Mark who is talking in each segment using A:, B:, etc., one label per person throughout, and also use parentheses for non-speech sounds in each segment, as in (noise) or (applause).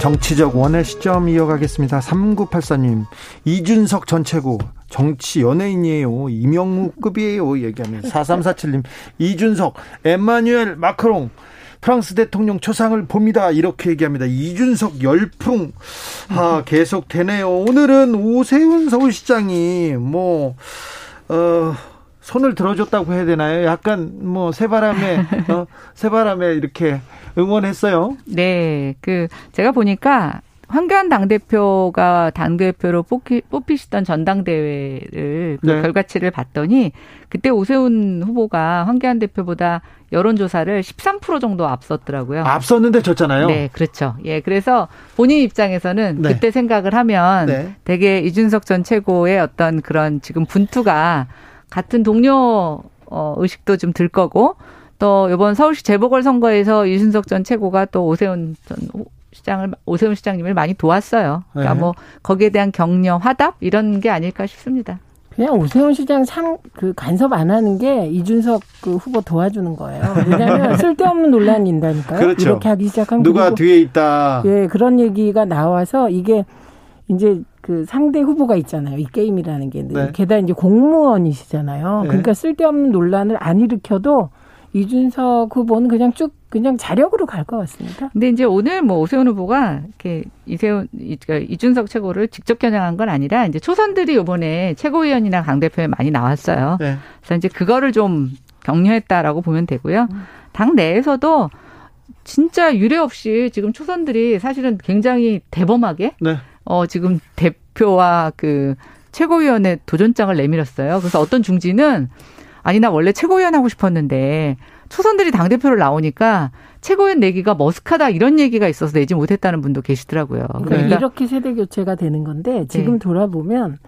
A: 정치적 원의 시점 이어가겠습니다. 3984님, 이준석 전 최고, 정치 연예인이에요. 이명우급이에요. 얘기하면. 4347님, 이준석, 에마뉴엘 마크롱, 프랑스 대통령 초상을 봅니다. 이렇게 얘기합니다. 이준석 열풍, 아, 계속 되네요. 오늘은 오세훈 서울시장이, 뭐, 어, 손을 들어줬다고 해야 되나요? 약간 뭐 새바람에 어, 새바람에 이렇게 응원했어요.
B: 네, 그 제가 보니까 황교안 당대표가 당대표로 뽑히, 뽑히시던 전당대회를 그 네. 결과치를 봤더니 그때 오세훈 후보가 황교안 대표보다 여론조사를 13% 정도 앞섰더라고요.
A: 앞섰는데 졌잖아요.
B: 네, 그렇죠. 예, 그래서 본인 입장에서는 네. 그때 생각을 하면 네. 되게 이준석 전 최고의 어떤 그런 지금 분투가 같은 동료 어, 의식도 좀 들 거고 또 이번 서울시 재보궐 선거에서 이준석 전 최고가 또 오세훈 전 시장을 오세훈 시장님을 많이 도왔어요. 그러니까 네. 뭐 거기에 대한 격려, 화답 이런 게 아닐까 싶습니다.
C: 그냥 오세훈 시장 참그 간섭 안 하는 게 이준석 그 후보 도와주는 거예요. 왜냐하면 (laughs) 쓸데없는 논란이 있다니까요.
A: 그렇죠.
C: 이렇게 하기 시작한
A: 누가 뒤에 있다.
C: 예, 그런 얘기가 나와서 이게 이제 그 상대 후보가 있잖아요. 이 게임이라는 게. 네. 게다가 이제 공무원이시잖아요. 네. 그러니까 쓸데없는 논란을 안 일으켜도 이준석 후보는 그냥 쭉 그냥 자력으로 갈 것 같습니다.
B: 근데 이제 오늘 뭐 오세훈 후보가 이렇게 이세훈 그러니까 이준석 최고를 직접 겨냥한 건 아니라 이제 초선들이 이번에 최고위원이나 강 대표에 많이 나왔어요. 네. 그래서 이제 그거를 좀 격려했다라고 보면 되고요. 음. 당 내에서도 진짜 유례 없이 지금 초선들이 사실은 굉장히 대범하게 네. 어 지금 대표와 그 최고위원의 도전장을 내밀었어요. 그래서 어떤 중지는 아니 나 원래 최고위원 하고 싶었는데 초선들이 당 대표를 나오니까 최고위원 내기가 머쓱하다 이런 얘기가 있어서 내지 못했다는 분도 계시더라고요.
C: 그러니까, 그러니까 이렇게 세대 교체가 되는 건데 지금 네. 돌아보면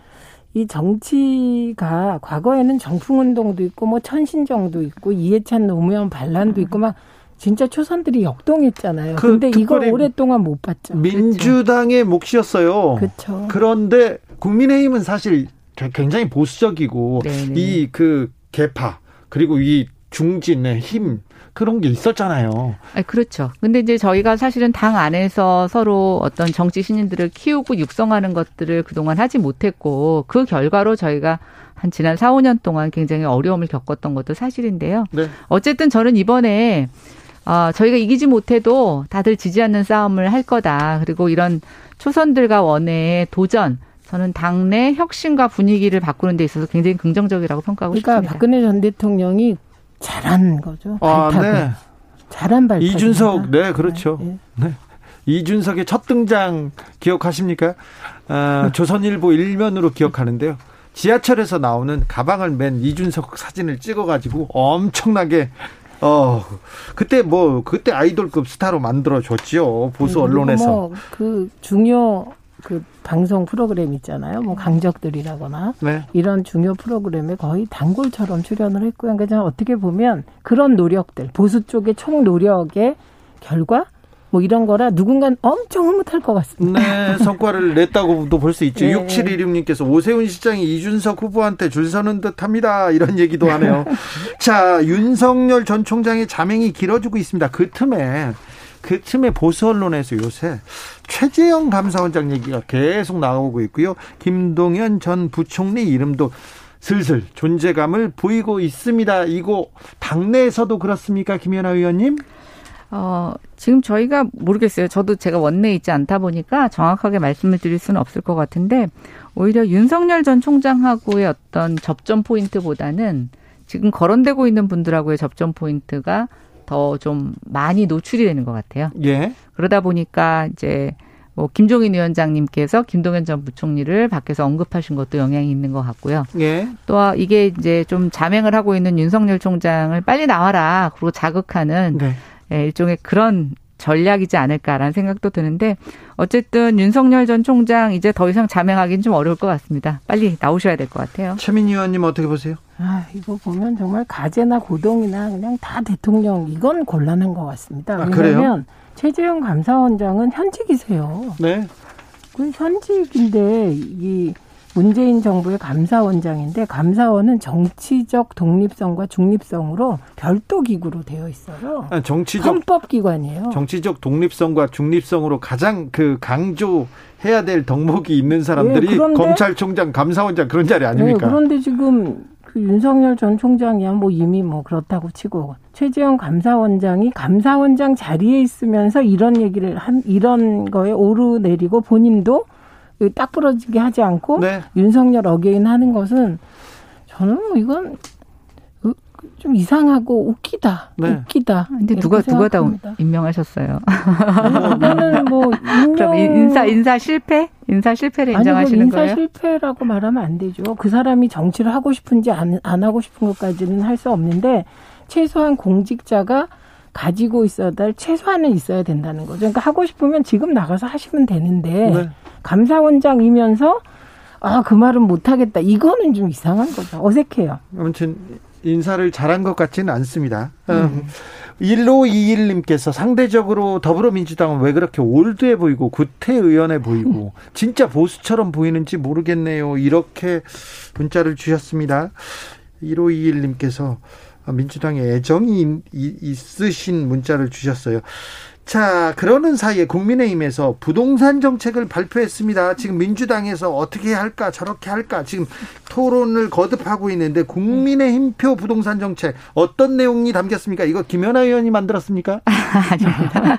C: 이 정치가 과거에는 정풍운동도 있고 뭐 천신정도 있고 이해찬 노무현 반란도 있고 막 진짜 초선들이 역동했잖아요. 그 근데 이걸 오랫동안 못 봤죠.
A: 민주당의 몫이었어요.
C: 그렇죠.
A: 그런데 국민의힘은 사실 굉장히 보수적이고 이 그 개파 그리고 이 중진의 힘 그런 게 있었잖아요.
B: 아, 그렇죠. 근데 이제 저희가 사실은 당 안에서 서로 어떤 정치 신인들을 키우고 육성하는 것들을 그동안 하지 못했고 그 결과로 저희가 한 지난 4, 5년 동안 굉장히 어려움을 겪었던 것도 사실인데요. 네. 어쨌든 저는 이번에 어, 저희가 이기지 못해도 다들 지지하는 싸움을 할 거다. 그리고 이런 초선들과 원외의 도전, 저는 당내 혁신과 분위기를 바꾸는 데 있어서 굉장히 긍정적이라고 평가하고
C: 그러니까
B: 싶습니다.
C: 박근혜 전 대통령이 잘한 거죠.
A: 아, 네.
C: 잘한 발표.
A: 이준석, 네, 그렇죠. 네. 네. 이준석의 첫 등장 기억하십니까? 아, 조선일보 일면으로 기억하는데요. 지하철에서 나오는 가방을 맨 이준석 사진을 찍어가지고 엄청나게 어 그때 뭐 그때 아이돌급 스타로 만들어 줬지요 보수 언론에서.
C: 뭐 그 중요 그 방송 프로그램 있잖아요. 뭐 강적들이라거나 네. 이런 중요 프로그램에 거의 단골처럼 출연을 했고요. 그러니까 어떻게 보면 그런 노력들 보수 쪽의 총 노력의 결과 뭐 이런 거라 누군가 엄청 흐뭇할 것 같습니다.
A: 네, 성과를 (laughs) 냈다고도 볼 수 있죠. 네. 6716님께서 오세훈 시장이 이준석 후보한테 줄 서는 듯 합니다. 이런 얘기도 하네요. (laughs) 자, 윤석열 전 총장의 자맹이 길어지고 있습니다. 그 틈에 그 틈에 보수 언론에서 요새 최재형 감사원장 얘기가 계속 나오고 있고요. 김동연 전 부총리 이름도 슬슬 존재감을 보이고 있습니다. 이거 당내에서도 그렇습니까, 김연아 의원님?
B: 어, 지금 저희가 모르겠어요. 저도 제가 원내에 있지 않다 보니까 정확하게 말씀을 드릴 수는 없을 것 같은데 오히려 윤석열 전 총장하고의 어떤 접점 포인트보다는 지금 거론되고 있는 분들하고의 접점 포인트가 더 좀 많이 노출이 되는 것 같아요.
A: 예.
B: 그러다 보니까 이제 뭐 김종인 위원장님께서 김동연 전 부총리를 밖에서 언급하신 것도 영향이 있는 것 같고요.
A: 예.
B: 또 이게 이제 좀 자맹을 하고 있는 윤석열 총장을 빨리 나와라 그리고 자극하는 네. 예, 일종의 그런 전략이지 않을까라는 생각도 드는데 어쨌든 윤석열 전 총장 이제 더 이상 자명하기는 좀 어려울 것 같습니다. 빨리 나오셔야 될 것 같아요.
A: 최민희 의원님 어떻게 보세요?
C: 아 이거 보면 정말 가재나 고동이나 그냥 다 대통령 이건 곤란한 것 같습니다. 아, 왜냐하면 최재형 감사원장은 현직이세요.
A: 네.
C: 그 현직인데 이 문재인 정부의 감사원장인데 감사원은 정치적 독립성과 중립성으로 별도 기구로 되어 있어요.
A: 아, 정치적
C: 헌법 기관이에요.
A: 정치적 독립성과 중립성으로 가장 그 강조해야 될 덕목이 있는 사람들이 네, 그런데, 검찰총장, 감사원장 그런 자리 아닙니까?
C: 네, 그런데 지금 그 윤석열 전 총장이야 뭐 이미 뭐 그렇다고 치고 최재형 감사원장이 감사원장 자리에 있으면서 이런 얘기를 한 이런 거에 오르내리고 본인도 딱 부러지게 하지 않고 네. 윤석열 again 하는 것은 저는 뭐 이건 좀 이상하고 웃기다. 네. 웃기다.
B: 근데 누가 누가 다 임명하셨어요.
C: 이거는 뭐 (laughs)
B: 임명... 인사 인사 실패? 인사 실패를 인정하시는
C: 인사
B: 거예요?
C: 인사 실패라고 말하면 안 되죠. 그 사람이 정치를 하고 싶은지 안, 안 하고 싶은 것까지는 할 수 없는데 최소한 공직자가 가지고 있어야 될 최소한은 있어야 된다는 거죠. 그러니까 하고 싶으면 지금 나가서 하시면 되는데 네. 감사원장이면서 아, 그 말은 못하겠다. 이거는 좀 이상한 거죠. 어색해요.
A: 아무튼 인사를 잘한 것 같지는 않습니다. 음. 1521님께서 상대적으로 더불어민주당은 왜 그렇게 올드해 보이고 구태의연해 보이고 진짜 보수처럼 보이는지 모르겠네요. 이렇게 문자를 주셨습니다. 1521님께서 민주당에 애정이 있으신 문자를 주셨어요. 자, 그러는 사이에 국민의힘에서 부동산 정책을 발표했습니다. 지금 민주당에서 어떻게 할까, 저렇게 할까, 지금 토론을 거듭하고 있는데, 국민의힘표 부동산 정책, 어떤 내용이 담겼습니까? 이거 김연아 의원이 만들었습니까? (laughs)
B: 아닙니다.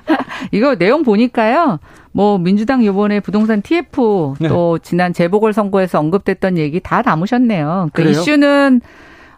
B: 이거 내용 보니까요, 뭐, 민주당 요번에 부동산 TF, 네. 또 지난 재보궐선거에서 언급됐던 얘기 다 담으셨네요. 그 그래요? 이슈는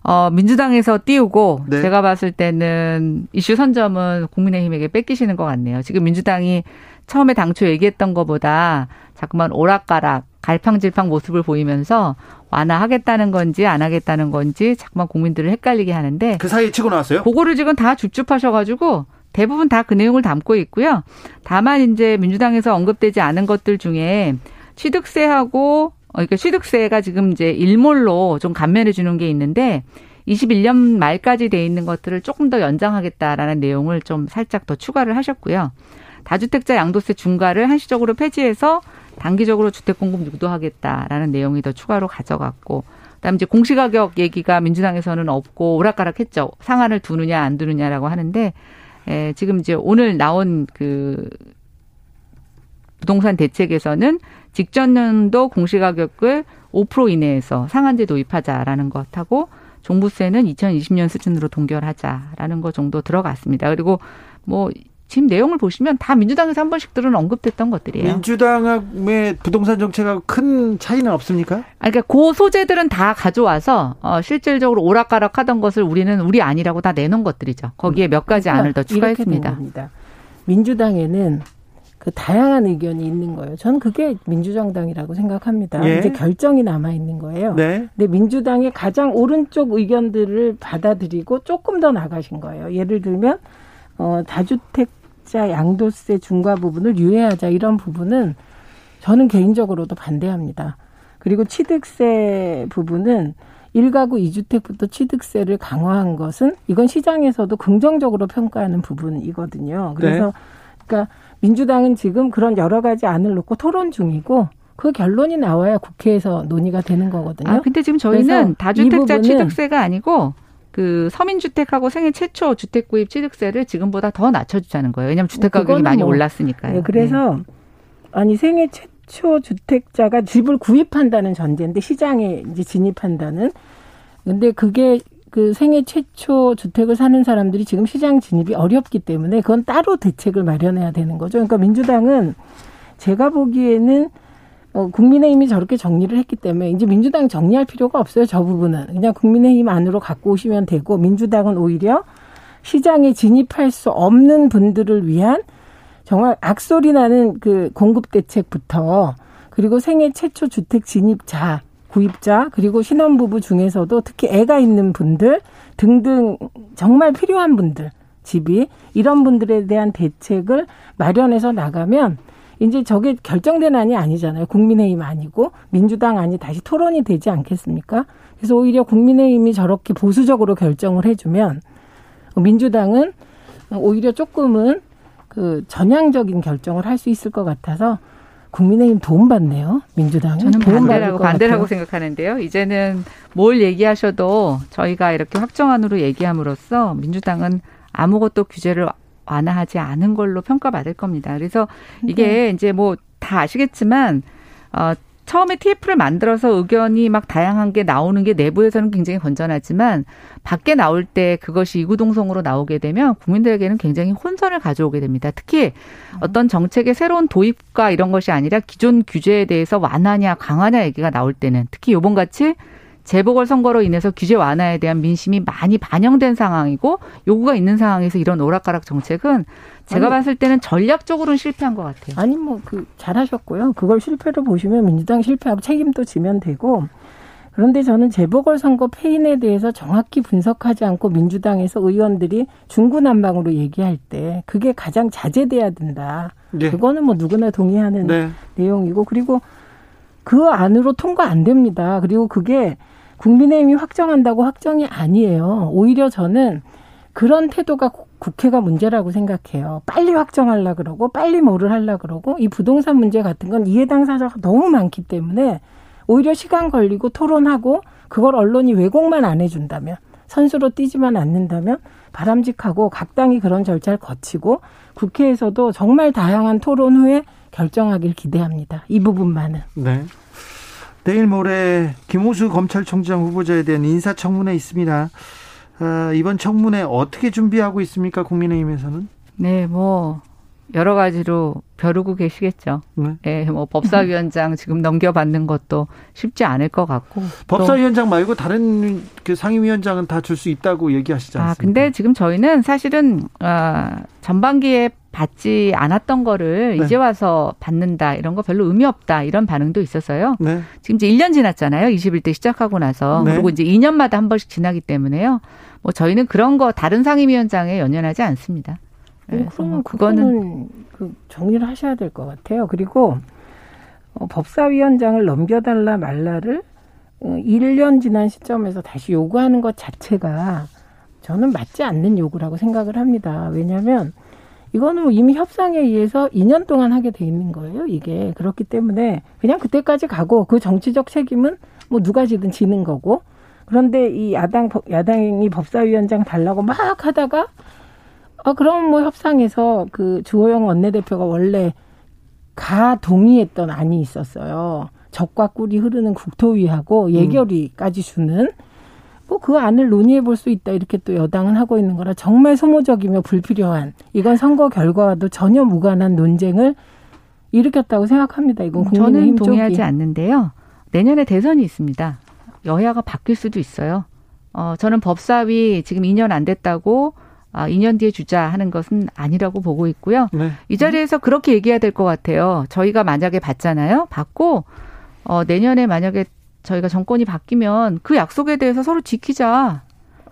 B: 어, 민주당에서 띄우고 네. 제가 봤을 때는 이슈 선점은 국민의힘에게 뺏기시는 것 같네요. 지금 민주당이 처음에 당초 얘기했던 것보다 자꾸만 오락가락 갈팡질팡 모습을 보이면서 완화하겠다는 건지 안 하겠다는 건지 자꾸만 국민들을 헷갈리게 하는데
A: 그 사이에 치고 나왔어요?
B: 그거를 지금 다 줍줍하셔가지고 대부분 다 그 내용을 담고 있고요. 다만 이제 민주당에서 언급되지 않은 것들 중에 취득세하고 어, 그러니까 취득세가 지금 이제 일몰로 좀 감면해 주는 게 있는데 21년 말까지 돼 있는 것들을 조금 더 연장하겠다라는 내용을 좀 살짝 더 추가를 하셨고요. 다주택자 양도세 중과를 한시적으로 폐지해서 단기적으로 주택 공급 유도하겠다라는 내용이 더 추가로 가져갔고 그다음에 이제 공시가격 얘기가 민주당에서는 없고 오락가락했죠. 상한을 두느냐 안 두느냐라고 하는데 에, 지금 이제 오늘 나온 그 부동산 대책에서는 직전 연도 공시가격을 5% 이내에서 상한제 도입하자라는 것하고 종부세는 2020년 수준으로 동결하자라는 것 정도 들어갔습니다. 그리고 뭐 지금 내용을 보시면 다 민주당에서 한 번씩 들은 언급됐던 것들이에요.
A: 민주당의 부동산 정책하고 큰 차이는 없습니까?
B: 아, 그러니까 그 소재들은 다 가져와서 어, 실질적으로 오락가락하던 것을 우리는 우리 아니라고 다 내놓은 것들이죠. 거기에 몇 가지 안을 더 추가했습니다.
C: 민주당에는 그 다양한 의견이 있는 거예요. 저는 그게 민주정당이라고 생각합니다. 예. 이제 결정이 남아 있는 거예요. 네. 근데 민주당의 가장 오른쪽 의견들을 받아들이고 조금 더 나가신 거예요. 예를 들면 어 다주택자 양도세 중과 부분을 유예하자 이런 부분은 저는 개인적으로도 반대합니다. 그리고 취득세 부분은 1가구 2주택부터 취득세를 강화한 것은 이건 시장에서도 긍정적으로 평가하는 부분이거든요. 그래서 네. 그러니까 민주당은 지금 그런 여러 가지 안을 놓고 토론 중이고 그 결론이 나와야 국회에서 논의가 되는 거거든요.
B: 아, 근데 지금 저희는 다주택자 취득세가 아니고 그 서민주택하고 생애 최초 주택 구입 취득세를 지금보다 더 낮춰주자는 거예요. 왜냐하면 주택 가격이 많이 뭐, 올랐으니까요. 네,
C: 그래서 네. 아니 생애 최초 주택자가 집을 구입한다는 전제인데 시장에 이제 진입한다는. 근데 그게 그 생애 최초 주택을 사는 사람들이 지금 시장 진입이 어렵기 때문에 그건 따로 대책을 마련해야 되는 거죠. 그러니까 민주당은 제가 보기에는 어, 국민의힘이 저렇게 정리를 했기 때문에 이제 민주당 정리할 필요가 없어요. 저 부분은 그냥 국민의힘 안으로 갖고 오시면 되고 민주당은 오히려 시장에 진입할 수 없는 분들을 위한 정말 악소리 나는 그 공급 대책부터 그리고 생애 최초 주택 진입자 구입자 그리고 신혼부부 중에서도 특히 애가 있는 분들 등등 정말 필요한 분들 집이 이런 분들에 대한 대책을 마련해서 나가면 이제 저게 결정된 안이 아니잖아요. 국민의힘 아니고 민주당 안이 다시 토론이 되지 않겠습니까? 그래서 오히려 국민의힘이 저렇게 보수적으로 결정을 해주면 민주당은 오히려 조금은 그 전향적인 결정을 할 수 있을 것 같아서 국민의힘 도움 받네요. 민주당은
B: 저는 반대라고 반대라고 생각하는데요. 이제는 뭘 얘기하셔도 저희가 이렇게 확정안으로 얘기함으로써 민주당은 아무것도 규제를 완화하지 않은 걸로 평가받을 겁니다. 그래서 이게 네. 이제 뭐 다 아시겠지만 어 처음에 TF를 만들어서 의견이 막 다양한 게 나오는 게 내부에서는 굉장히 건전하지만 밖에 나올 때 그것이 이구동성으로 나오게 되면 국민들에게는 굉장히 혼선을 가져오게 됩니다. 특히 어떤 정책의 새로운 도입과 이런 것이 아니라 기존 규제에 대해서 완화냐 강화냐 얘기가 나올 때는 특히 요번 같이 재보궐 선거로 인해서 규제 완화에 대한 민심이 많이 반영된 상황이고 요구가 있는 상황에서 이런 오락가락 정책은 제가 아니, 봤을 때는 전략적으로는 실패한 것 같아요.
C: 아니 뭐 그 잘하셨고요. 그걸 실패로 보시면 민주당 실패하고 책임도 지면 되고 그런데 저는 재보궐선거 패인에 대해서 정확히 분석하지 않고 민주당에서 의원들이 중구난방으로 얘기할 때 그게 가장 자제돼야 된다. 네. 그거는 뭐 누구나 동의하는 네. 내용이고 그리고 그 안으로 통과 안 됩니다. 그리고 그게 국민의힘이 확정한다고 확정이 아니에요. 오히려 저는 그런 태도가 국회가 문제라고 생각해요. 빨리 확정하려 그러고 빨리 뭐를 하려 그러고 이 부동산 문제 같은 건 이해 당사자가 너무 많기 때문에 오히려 시간 걸리고 토론하고 그걸 언론이 왜곡만 안 해준다면 선수로 뛰지만 않는다면 바람직하고 각 당이 그런 절차를 거치고 국회에서도 정말 다양한 토론 후에 결정하길 기대합니다. 이 부분만은.
A: 네. 내일 모레 김호수 검찰총장 후보자에 대한 인사청문회 있습니다. 어, 이번 청문회 어떻게 준비하고 있습니까? 국민의힘에서는?
B: 네, 뭐 여러 가지로 벼르고 계시겠죠. 네. 예, 뭐 법사위원장 (laughs) 지금 넘겨받는 것도 쉽지 않을 것 같고.
A: 법사위원장 말고 다른 그 상임위원장은 다 줄 수 있다고 얘기하시지 않습니까?
B: 아, 근데 지금 저희는 사실은 아, 전반기에 받지 않았던 거를 네. 이제 와서 받는다 이런 거 별로 의미 없다 이런 반응도 있어서요. 네. 지금 이제 1년 지났잖아요. 21대 시작하고 나서 네. 그리고 이제 2년마다 한 번씩 지나기 때문에요. 뭐 저희는 그런 거 다른 상임위원장에 연연하지 않습니다.
C: 네, 그러면 그거는 그 정리를 하셔야 될 것 같아요. 그리고 어, 법사위원장을 넘겨달라 말라를 어, 1년 지난 시점에서 다시 요구하는 것 자체가 저는 맞지 않는 요구라고 생각을 합니다. 왜냐하면 이거는 뭐 이미 협상에 의해서 2년 동안 하게 돼 있는 거예요. 이게 그렇기 때문에 그냥 그때까지 가고 그 정치적 책임은 뭐 누가 지든 지는 거고 그런데 이 야당 야당이 법사위원장 달라고 막 하다가 어 그럼 뭐 협상에서 그 주호영 원내대표가 원래 가 동의했던 안이 있었어요. 적과 꿀이 흐르는 국토위하고 예결위까지 주는 뭐 그 안을 논의해 볼 수 있다 이렇게 또 여당은 하고 있는 거라 정말 소모적이며 불필요한 이건 선거 결과와도 전혀 무관한 논쟁을 일으켰다고 생각합니다. 이건
B: 저는 동의하지 쪽이. 않는데요. 내년에 대선이 있습니다. 여야가 바뀔 수도 있어요. 어, 저는 법사위 지금 2년 안 됐다고 아, 2년 뒤에 주자 하는 것은 아니라고 보고 있고요. 네. 이 자리에서 그렇게 얘기해야 될 것 같아요. 저희가 만약에 받잖아요. 받고 어, 내년에 만약에 저희가 정권이 바뀌면 그 약속에 대해서 서로 지키자.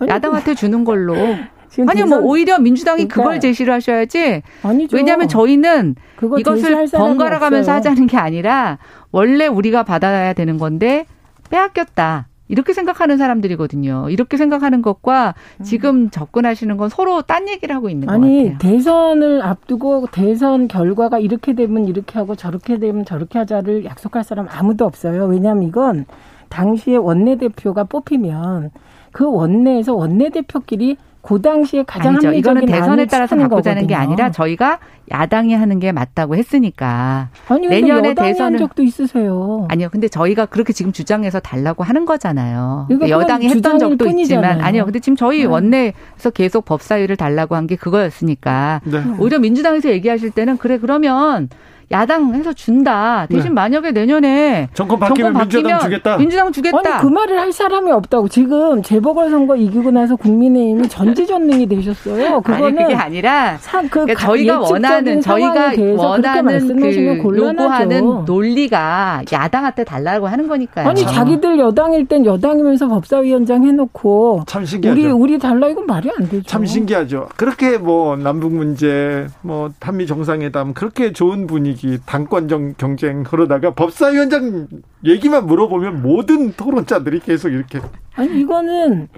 B: 아니, 야당한테 주는 걸로. (laughs) 아니 뭐 오히려 민주당이 그러니까. 그걸 제시를 하셔야지. 아니죠. 왜냐하면 저희는 이것을 번갈아 가면서 하자는 게 아니라 원래 우리가 받아야 되는 건데 빼앗겼다. 이렇게 생각하는 사람들이거든요. 이렇게 생각하는 것과 지금 접근하시는 건 서로 딴 얘기를 하고 있는 아니, 것 같아요.
C: 대선을 앞두고 대선 결과가 이렇게 되면 이렇게 하고 저렇게 되면 저렇게 하자를 약속할 사람 아무도 없어요. 왜냐하면 이건 당시에 원내대표가 뽑히면 그 원내에서 원내대표끼리 그 당시에 가장 아니죠.
B: 이거는 대선에 따라서 바꾸자는 거거든요. 게 아니라 저희가 야당이 하는 게 맞다고 했으니까
C: 아니, 내년에 대선은 적도 있으세요.
B: 아니요. 근데 저희가 그렇게 지금 주장해서 달라고 하는 거잖아요. 그러니까 여당이 했던 적도 뿐이잖아요. 있지만 아니요. 근데 지금 저희 네. 원내에서 계속 법사위를 달라고 한 게 그거였으니까 네. 오히려 민주당에서 얘기하실 때는 그래 그러면 야당해서 준다. 대신 네. 만약에 내년에
A: 정권 바뀌면, 정권 바뀌면 민주당 주겠다.
B: 민주당 주겠다.
C: 아니 그 말을 할 사람이 없다고 지금 재보궐 선거 이기고 나서 국민의힘이 전지전능이 되셨어요. 그거는
B: 아니, 그게 아니라 사, 그 그러니까 저희가 원하는 저희가 원하는 그 요구하는 논리가 야당한테 달라고 하는 거니까요.
C: 아니 자기들 여당일 땐 여당이면서 법사위원장 해놓고
A: 참 신기하죠.
C: 우리 우리 달라 이건 말이 안 되죠.
A: 참 신기하죠. 그렇게 뭐 남북 문제, 뭐 한미 정상회담 그렇게 좋은 분위 기, 당권 경쟁 그러다가 법사위원장 얘기만 물어보면 모든 토론자들이 계속 이렇게
C: 아니 이거는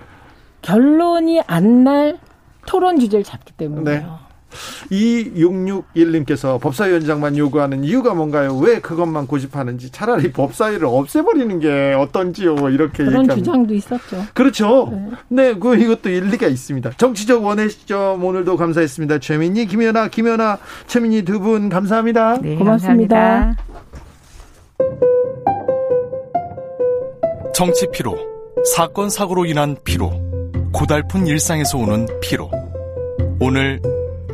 C: 결론이 안 날 토론 주제를 잡기 때문에요. 네.
A: 2661님께서 법사위 원장만 요구하는 이유가 뭔가요? 왜 그것만 고집하는지 차라리 법사위를 없애버리는 게 어떤지요? 이렇게
C: 그런 얘기하면. 주장도 있었죠.
A: 그렇죠. 네. 네, 그 이것도 일리가 있습니다. 정치적 원의 시점 오늘도 감사했습니다. 최민희, 김연아, 김연아, 최민희 두 분 감사합니다.
C: 네, 고맙습니다. 감사합니다.
D: 정치 피로, 사건 사고로 인한 피로, 고달픈 일상에서 오는 피로. 오늘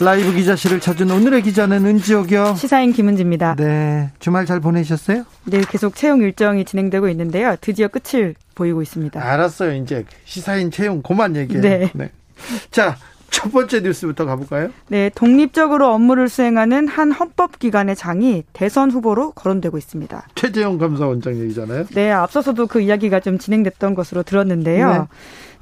A: 라이브 기자실을 찾은 오늘의 기자는 은지옥이요.
E: 시사인 김은지입니다.
A: 네. 주말 잘 보내셨어요?
E: 네, 계속 채용 일정이 진행되고 있는데요. 드디어 끝을 보이고 있습니다.
A: 알았어요. 이제 시사인 채용 그만 얘기해요. 네. 네. 자, 첫 번째 뉴스부터 가볼까요?
E: 네, 독립적으로 업무를 수행하는 한 헌법기관의 장이 대선 후보로 거론되고 있습니다.
A: 최재형 감사원장 얘기잖아요.
E: 네, 앞서서도 그 이야기가 좀 진행됐던 것으로 들었는데요. 네.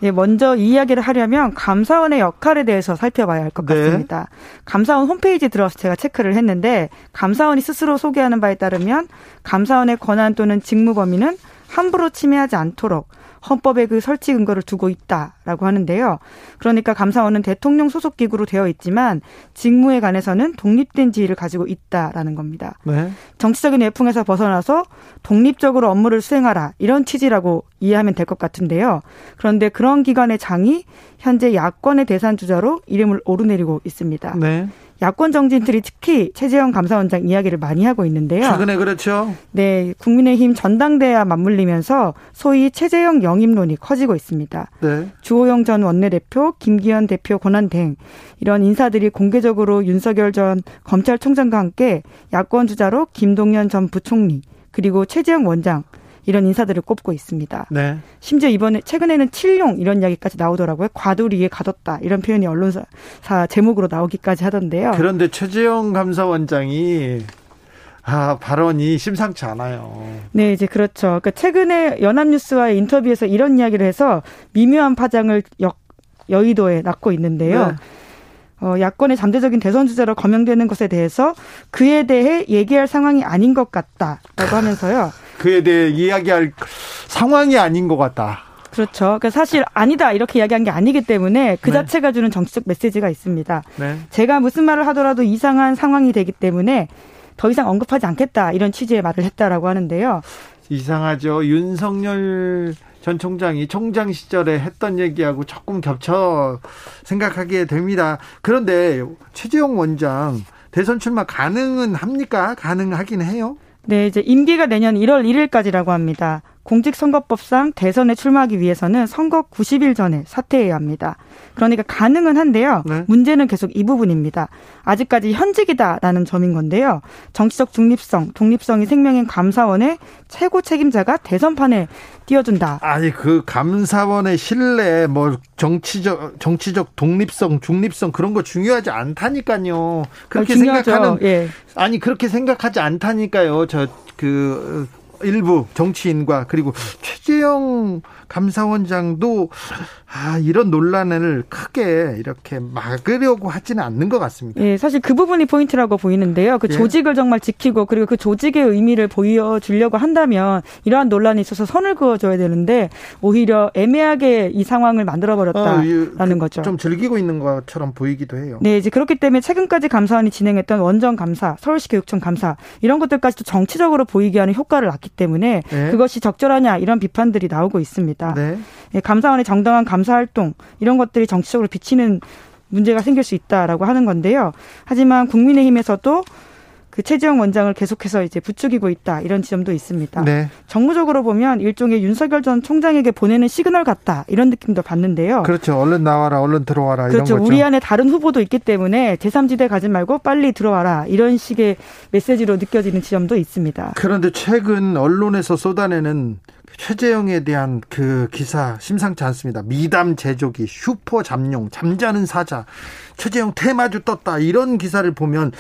E: 예, 먼저 이 이야기를 하려면 감사원의 역할에 대해서 살펴봐야 할것 네. 같습니다. 감사원 홈페이지에 들어서 제가 체크를 했는데 감사원이 스스로 소개하는 바에 따르면 감사원의 권한 또는 직무 범위는 함부로 침해하지 않도록 헌법에 그 설치 근거를 두고 있다라고 하는데요. 그러니까 감사원은 대통령 소속 기구로 되어 있지만 직무에 관해서는 독립된 지위를 가지고 있다라는 겁니다. 네. 정치적인 내풍에서 벗어나서 독립적으로 업무를 수행하라 이런 취지라고 이해하면 될 것 같은데요. 그런데 그런 기관의 장이 현재 야권의 대상 주자로 이름을 오르내리고 있습니다. 네. 야권 정치인들이 특히 최재형 감사원장 이야기를 많이 하고 있는데요.
A: 최근에 그렇죠.
E: 네, 국민의힘 전당대회와 맞물리면서 소위 최재형 영입론이 커지고 있습니다. 네. 주호영 전 원내대표, 김기현 대표 권한 등 이런 인사들이 공개적으로 윤석열 전 검찰총장과 함께 야권 주자로 김동연 전 부총리 그리고 최재형 원장 이런 인사들을 꼽고 있습니다. 네. 심지어 이번에 최근에는 칠룡 이런 이야기까지 나오더라고요. 과도리에 가뒀다 이런 표현이 언론사 제목으로 나오기까지 하던데요.
A: 그런데 최재형 감사원장이 아, 발언이 심상치 않아요.
E: 네, 이제 그렇죠. 그러니까 최근에 연합뉴스와의 인터뷰에서 이런 이야기를 해서 미묘한 파장을 여, 여의도에 낳고 있는데요. 네. 어, 야권의 잠재적인 대선 주자로 거명되는 것에 대해서 그에 대해 얘기할 상황이 아닌 것 같다라고 하면서요.
A: 그에 대해 이야기할 상황이 아닌 것 같다.
E: 그렇죠. 그러니까 사실 아니다 이렇게 이야기한 게 아니기 때문에 그 네. 자체가 주는 정치적 메시지가 있습니다. 네. 제가 무슨 말을 하더라도 이상한 상황이 되기 때문에 더 이상 언급하지 않겠다 이런 취지의 말을 했다라고 하는데요.
A: 이상하죠. 윤석열 전 총장이 총장 시절에 했던 얘기하고 조금 겹쳐 생각하게 됩니다. 그런데 최재형 원장 대선 출마 가능은 합니까? 가능하긴 해요.
E: 네, 이제 임기가 내년 1월 1일까지라고 합니다. 공직선거법상 대선에 출마하기 위해서는 선거 90일 전에 사퇴해야 합니다. 그러니까 가능은 한데요. 네. 문제는 계속 이 부분입니다. 아직까지 현직이다라는 점인 건데요. 정치적 중립성, 독립성이 생명인 감사원의 최고 책임자가 대선판에 띄워준다.
A: 아니 그 감사원의 신뢰, 뭐 정치적 정치적 독립성, 중립성 그런 거 중요하지 않다니까요. 그렇게 아, 생각하는 예. 아니 그렇게 생각하지 않다니까요. 저 그 일부 정치인과 그리고 최재형 감사원장도 아, 이런 논란을 크게 이렇게 막으려고 하지는 않는 것 같습니다.
E: 예, 사실 그 부분이 포인트라고 보이는데요. 그 예. 조직을 정말 지키고 그리고 그 조직의 의미를 보여주려고 한다면 이러한 논란이 있어서 선을 그어줘야 되는데 오히려 애매하게 이 상황을 만들어버렸다라는 어, 거죠.
A: 좀 즐기고 있는 것처럼 보이기도 해요.
E: 네, 이제 그렇기 때문에 최근까지 감사원이 진행했던 원전 감사, 서울시 교육청 감사 이런 것들까지도 정치적으로 보이게 하는 효과를 낳기 있기 때문에 네. 그것이 적절하냐 이런 비판들이 나오고 있습니다. 네. 예, 감사원의 정당한 감사 활동 이런 것들이 정치적으로 비치는 문제가 생길 수 있다라고 하는 건데요. 하지만 국민의힘에서도 그 최재형 원장을 계속해서 이제 부추기고 있다 이런 지점도 있습니다. 네. 정무적으로 보면 일종의 윤석열 전 총장에게 보내는 시그널 같다 이런 느낌도 받는데요.
A: 그렇죠. 얼른 나와라, 얼른 들어와라.
E: 그렇죠. 우리 안에 다른 후보도 있기 때문에 제3지대 가지 말고 빨리 들어와라 이런 식의 메시지로 느껴지는 지점도 있습니다.
A: 그런데 최근 언론에서 쏟아내는 최재형에 대한 그 기사 심상치 않습니다. 미담 제조기, 슈퍼 잠룡, 잠자는 사자, 최재형 테마주 떴다 이런 기사를 보면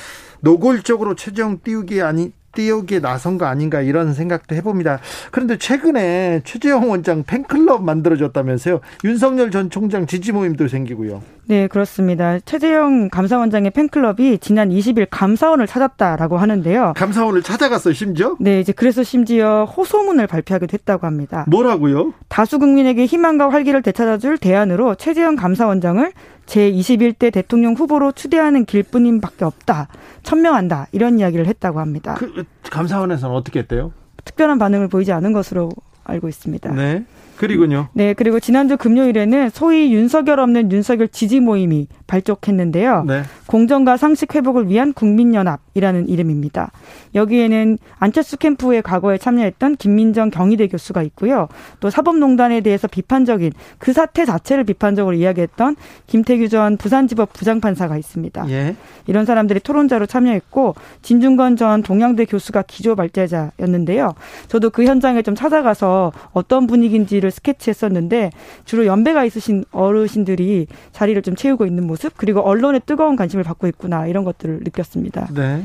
A: 노골적으로 최재형 띄우기 아니 띄우기에 나선 거 아닌가 이런 생각도 해봅니다. 그런데 최근에 최재형 원장 팬클럽 만들어졌다면서요. 윤석열 전 총장 지지 모임도 생기고요.
E: 네, 그렇습니다. 최재형 감사원장의 팬클럽이 지난 20일 감사원을 찾았다라고 하는데요.
A: 감사원을 찾아갔어요, 심지어?
E: 네, 이제 그래서 심지어 호소문을 발표하기도 했다고 합니다.
A: 뭐라고요?
E: 다수 국민에게 희망과 활기를 되찾아줄 대안으로 최재형 감사원장을 제21대 대통령 후보로 추대하는 길뿐임밖에 없다. 천명한다. 이런 이야기를 했다고 합니다.
A: 그 감사원에서는 어떻게 했대요?
E: 특별한 반응을 보이지 않은 것으로 알고 있습니다.
A: 네. 그리군요.
E: 네, 그리고 지난주 금요일에는 소위 윤석열 없는 윤석열 지지 모임이 발족했는데요. 네. 공정과 상식 회복을 위한 국민연합이라는 이름입니다. 여기에는 안철수 캠프의 과거에 참여했던 김민정 경희대 교수가 있고요. 또 사법농단에 대해서 비판적인 그 사태 자체를 비판적으로 이야기했던 김태규 전 부산지법 부장판사가 있습니다. 예. 이런 사람들이 토론자로 참여했고 진중건 전 동양대 교수가 기조 발제자였는데요. 저도 그 현장에 좀 찾아가서 어떤 분위기인지를 스케치했었는데 주로 연배가 있으신 어르신들이 자리를 좀 채우고 있는 모습 그리고 언론의 뜨거운 관심 관심을 받고 있구나 이런 것들을 느꼈습니다.
A: 네.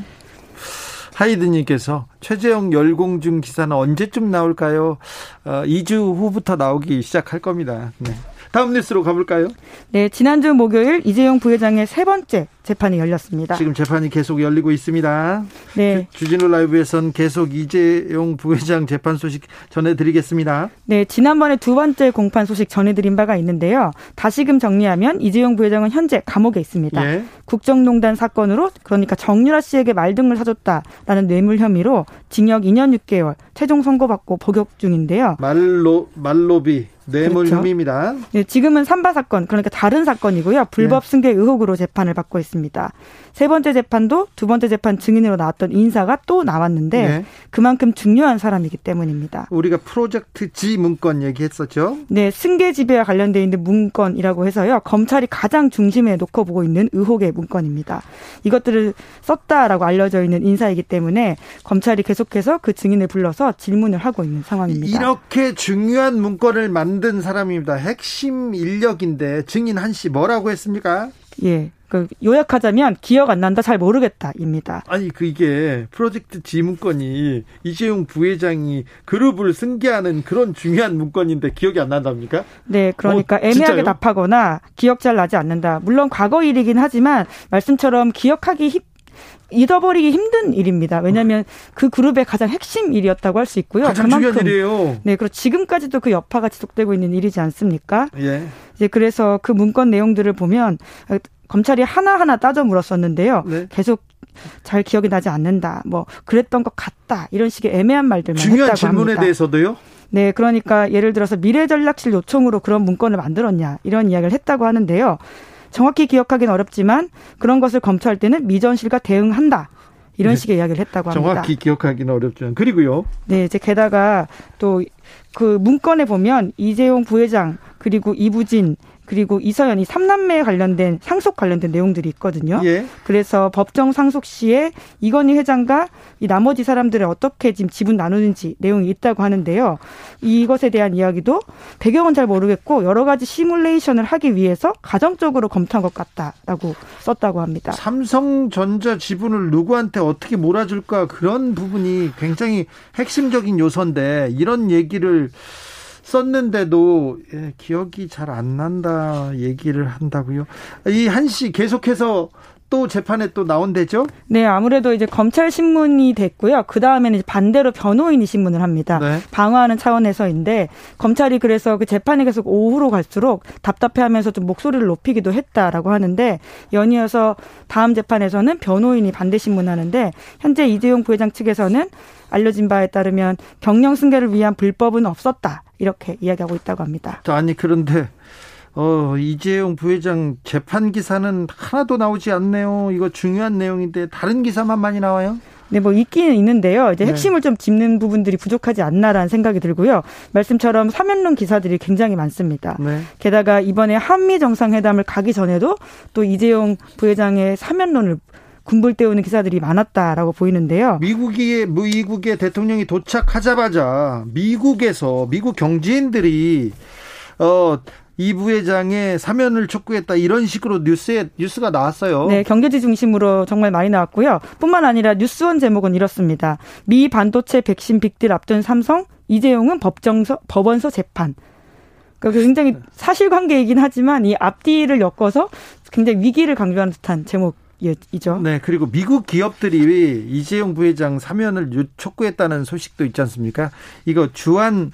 A: 하이드님께서 최재형 열공중 기사는 언제쯤 나올까요? 어, 2주 후부터 나오기 시작할 겁니다. 네. 다음 뉴스로 가볼까요?
E: 네, 지난주 목요일 이재용 부회장의 세 번째 재판이 열렸습니다.
A: 지금 재판이 계속 열리고 있습니다. 네. 주, 진우 라이브에선 계속 이재용 부회장 재판 소식 전해드리겠습니다.
E: 네, 지난번에 두 번째 공판 소식 전해드린 바가 있는데요. 다시금 정리하면 이재용 부회장은 현재 감옥에 있습니다. 예. 국정농단 사건으로 그러니까 정유라 씨에게 말등을 사줬다라는 뇌물 혐의로 징역 2년 6개월 최종 선고받고 복역 중인데요.
A: 말로 말로비 뇌물 그렇죠. 혐의입니다.
E: 네, 지금은 삼바 사건 그러니까 다른 사건이고요. 불법 네. 승계 의혹으로 재판을 받고 있습니다. 세 번째 재판도 두 번째 재판 증인으로 나왔던 인사가 또 나왔는데 네. 그만큼 중요한 사람이기 때문입니다.
A: 우리가 프로젝트 G 문건 얘기했었죠.
E: 네, 승계 지배와 관련돼 있는 문건이라고 해서요. 검찰이 가장 중심에 놓고 보고 있는 의혹의 문건입니다. 이것들을 썼다라고 알려져 있는 인사이기 때문에 검찰이 계속해서 그 증인을 불러서 질문을 하고 있는 상황입니다.
A: 이렇게 중요한 문건을 만든 사람입니다. 핵심 인력인데 증인 한 씨 뭐라고 했습니까?
E: 예. 그 요약하자면 기억 안 난다 잘 모르겠다입니다.
A: 아니 그 이게 프로젝트 G 문건이 이재용 부회장이 그룹을 승계하는 그런 중요한 문건인데 기억이 안 난답니까?
E: 네, 그러니까 어, 애매하게 답하거나 기억 잘 나지 않는다. 물론 과거 일이긴 하지만 말씀처럼 기억하기 힘 잊어버리기 힘든 일입니다. 왜냐하면 그 그룹의 가장 핵심 일이었다고 할 수 있고요.
A: 가장 그만큼, 중요한 일이에요.
E: 네, 그리고 지금까지도 그 여파가 지속되고 있는 일이지 않습니까? 예. 이제 그래서 그 문건 내용들을 보면 검찰이 하나하나 따져 물었었는데요. 네. 계속 잘 기억이 나지 않는다. 뭐 그랬던 것 같다. 이런 식의 애매한 말들만
A: 중요한
E: 했다고
A: 질문에
E: 합니다.
A: 대해서도요?
E: 네, 그러니까 예를 들어서 미래전략실 요청으로 그런 문건을 만들었냐 이런 이야기를 했다고 하는데요. 정확히 기억하기는 어렵지만 그런 것을 검토할 때는 미전실과 대응한다. 이런 네. 식의 이야기를 했다고
A: 합니다. 정확히 기억하기는 어렵지만 그리고요.
E: 네, 이제 게다가 또 그 문건에 보면 이재용 부회장 그리고 이부진 그리고 이서연 이 삼남매에 관련된 상속 관련된 내용들이 있거든요. 예. 그래서 법정 상속 시에 이건희 회장과 이 나머지 사람들을 어떻게 지금 지분 나누는지 내용이 있다고 하는데요. 이것에 대한 이야기도 배경은 잘 모르겠고 여러 가지 시뮬레이션을 하기 위해서 가정적으로 검토한 것 같다라고 썼다고 합니다.
A: 삼성전자 지분을 누구한테 어떻게 몰아줄까 그런 부분이 굉장히 핵심적인 요소인데 이런 얘기를 썼는데도 예, 기억이 잘 안 난다 얘기를 한다고요. 이 한 씨 계속해서 또 재판에 또 나온대죠?
E: 네, 아무래도 이제 검찰 신문이 됐고요. 그 다음에는 반대로 변호인이 신문을 합니다. 네. 방어하는 차원에서인데 검찰이 그래서 그 재판이 계속 오후로 갈수록 답답해하면서 좀 목소리를 높이기도 했다라고 하는데 연이어서 다음 재판에서는 변호인이 반대 신문하는데 현재 이재용 부회장 측에서는 알려진 바에 따르면 경영 승계를 위한 불법은 없었다 이렇게 이야기하고 있다고 합니다.
A: 아니 그런데 어, 이재용 부회장 재판 기사는 하나도 나오지 않네요. 이거 중요한 내용인데 다른 기사만 많이 나와요?
E: 네, 뭐 있기는 있는데요. 이제 네. 핵심을 네. 좀 짚는 부분들이 부족하지 않나라는 생각이 들고요. 말씀처럼 사면론 기사들이 굉장히 많습니다. 네. 게다가 이번에 한미 정상회담을 가기 전에도 또 이재용 부회장의 사면론을 군불 때우는 기사들이 많았다라고 보이는데요.
A: 미국이 미국의 대통령이 도착하자마자 미국에서 미국 경제인들이 어, 이 부회장의 사면을 촉구했다 이런 식으로 뉴스에 뉴스가 나왔어요.
E: 네, 경제지 중심으로 정말 많이 나왔고요. 뿐만 아니라 뉴스원 제목은 이렇습니다. 미 반도체 백신 빅딜 앞둔 삼성 이재용은 법정서 법원서 재판. 그러니까 굉장히 사실관계이긴 하지만 이 앞뒤를 엮어서 굉장히 위기를 강조하는 듯한 제목. 이죠.
A: 네, 그리고 미국 기업들이 이재용 부회장 사면을 촉구했다는 소식도 있지 않습니까? 이거 주한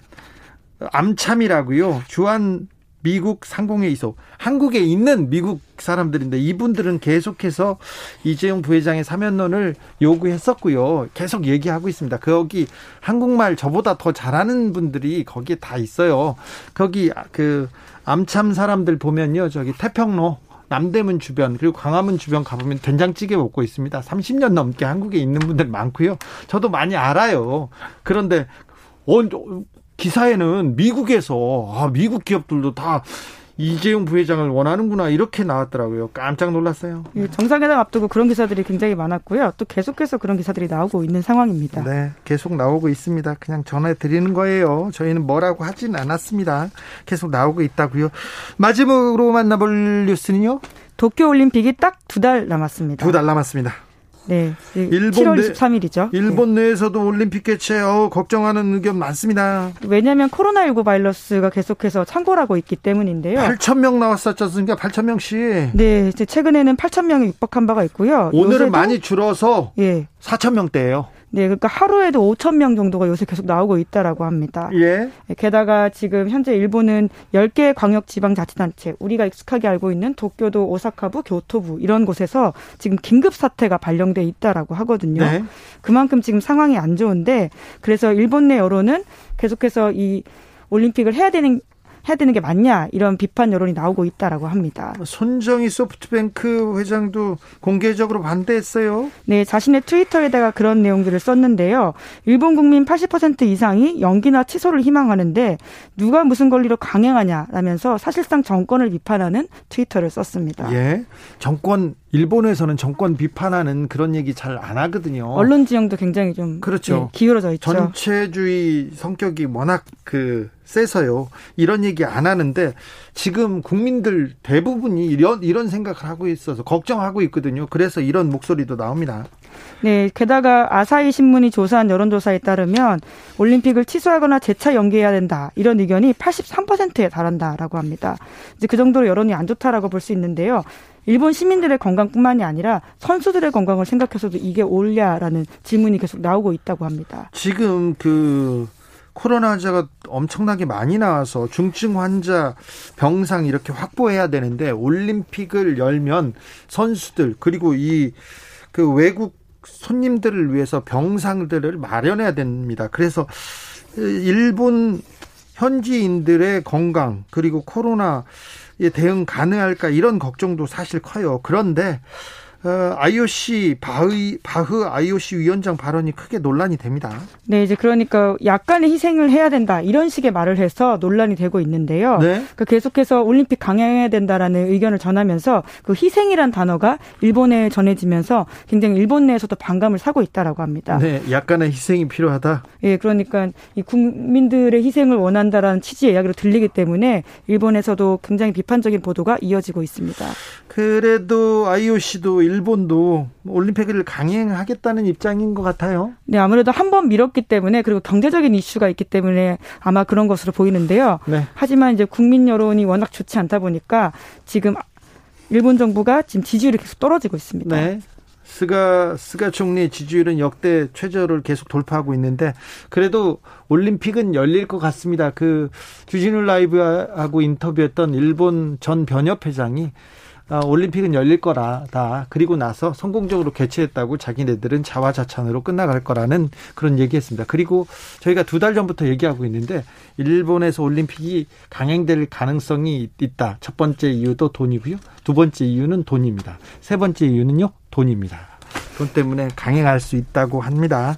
A: 암참이라고요. 주한 미국 상공회 이소 한국에 있는 미국 사람들인데 이분들은 계속해서 이재용 부회장의 사면론을 요구했었고요. 계속 얘기하고 있습니다. 거기 한국말 저보다 더 잘하는 분들이 거기에 다 있어요. 거기 그 암참 사람들 보면요. 저기 태평로 남대문 주변 그리고 광화문 주변 가보면 된장찌개 먹고 있습니다. 30년 넘게 한국에 있는 분들 많고요. 저도 많이 알아요. 그런데 기사에는 미국에서 아, 미국 기업들도 다 이재용 부회장을 원하는구나 이렇게 나왔더라고요. 깜짝 놀랐어요.
E: 예, 정상회담 앞두고 그런 기사들이 굉장히 많았고요. 또 계속해서 그런 기사들이 나오고 있는 상황입니다.
A: 네, 계속 나오고 있습니다. 그냥 전해 드리는 거예요. 저희는 뭐라고 하진 않았습니다. 계속 나오고 있다고요. 마지막으로 만나볼 뉴스는요?
E: 도쿄 올림픽이 딱 두 달 남았습니다.
A: 두 달 남았습니다.
E: 네. 일본 7월 23일이죠.
A: 일본 네. 내에서도 올림픽 개최 어, 걱정하는 의견 많습니다.
E: 왜냐하면 코로나19 바이러스가 계속해서 창궐하고 있기 때문인데요.
A: 8천 명 나왔었지 않습니까? 8천 명씩.
E: 네. 이제 최근에는 8천 명이 육박한 바가 있고요.
A: 오늘은 많이 줄어서 예. 4천 명대예요.
E: 네, 그러니까 하루에도 5천 명 정도가 요새 계속 나오고 있다라고 합니다. 예. 네, 게다가 지금 현재 일본은 10개 광역 지방 자치단체, 우리가 익숙하게 알고 있는 도쿄도, 오사카부, 교토부 이런 곳에서 지금 긴급 사태가 발령돼 있다라고 하거든요. 네. 그만큼 지금 상황이 안 좋은데 그래서 일본 내 여론은 계속해서 이 올림픽을 해야 되는 해야 되는 게 맞냐 이런 비판 여론이 나오고 있다라고 합니다.
A: 손정희 소프트뱅크 회장도 공개적으로 반대했어요.
E: 네, 자신의 트위터에다가 그런 내용들을 썼는데요. 일본 국민 80% 이상이 연기나 취소를 희망하는데 누가 무슨 권리로 강행하냐라면서 사실상 정권을 비판하는 트위터를 썼습니다.
A: 예, 정권 일본에서는 정권 비판하는 그런 얘기 잘 안 하거든요.
E: 언론 지형도 굉장히 좀 그렇죠. 예, 기울어져 있죠.
A: 전체주의 성격이 워낙 그 세서요. 이런 얘기 안 하는데 지금 국민들 대부분이 이런 이런 생각을 하고 있어서 걱정하고 있거든요. 그래서 이런 목소리도 나옵니다.
E: 네, 게다가 아사히 신문이 조사한 여론조사에 따르면 올림픽을 취소하거나 재차 연기해야 된다 이런 의견이 83%에 달한다라고 합니다. 이제 그 정도로 여론이 안 좋다라고 볼 수 있는데요. 일본 시민들의 건강뿐만이 아니라 선수들의 건강을 생각해서도 이게 옳냐라는 질문이 계속 나오고 있다고 합니다.
A: 지금 그 코로나 환자가 엄청나게 많이 나와서 중증 환자 병상 이렇게 확보해야 되는데 올림픽을 열면 선수들 그리고 이 그 외국 손님들을 위해서 병상들을 마련해야 됩니다. 그래서 일본 현지인들의 건강 그리고 코로나 대응 가능할까 이런 걱정도 사실 커요. 그런데 어, IOC 바흐, 바흐 IOC 위원장 발언이 크게 논란이 됩니다.
E: 네, 이제 그러니까 약간의 희생을 해야 된다 이런 식의 말을 해서 논란이 되고 있는데요. 네. 그 계속해서 올림픽 강행해야 된다라는 의견을 전하면서 그 희생이란 단어가 일본에 전해지면서 굉장히 일본 내에서도 반감을 사고 있다라고 합니다.
A: 네, 약간의 희생이 필요하다.
E: 예, 네, 그러니까 이 국민들의 희생을 원한다라는 취지의 이야기로 들리기 때문에 일본에서도 굉장히 비판적인 보도가 이어지고 있습니다.
A: 그래도 IOC도 일본도 올림픽을 강행하겠다는 입장인 것 같아요.
E: 네, 아무래도 한번 미뤘기 때문에 그리고 경제적인 이슈가 있기 때문에 아마 그런 것으로 보이는데요. 네. 하지만 이제 국민 여론이 워낙 좋지 않다 보니까 지금 일본 정부가 지금 지지율이 계속 떨어지고 있습니다. 네.
A: 스가 스가 총리 지지율은 역대 최저를 계속 돌파하고 있는데 그래도 올림픽은 열릴 것 같습니다. 그 주진우 라이브하고 인터뷰했던 일본 전 변협 회장이 아, 올림픽은 열릴 거라다. 그리고 나서 성공적으로 개최했다고 자기네들은 자화자찬으로 끝나갈 거라는 그런 얘기했습니다. 그리고 저희가 두 달 전부터 얘기하고 있는데 일본에서 올림픽이 강행될 가능성이 있다. 첫 번째 이유도 돈이고요. 두 번째 이유는 돈입니다. 세 번째 이유는요. 돈입니다. 돈 때문에 강행할 수 있다고 합니다.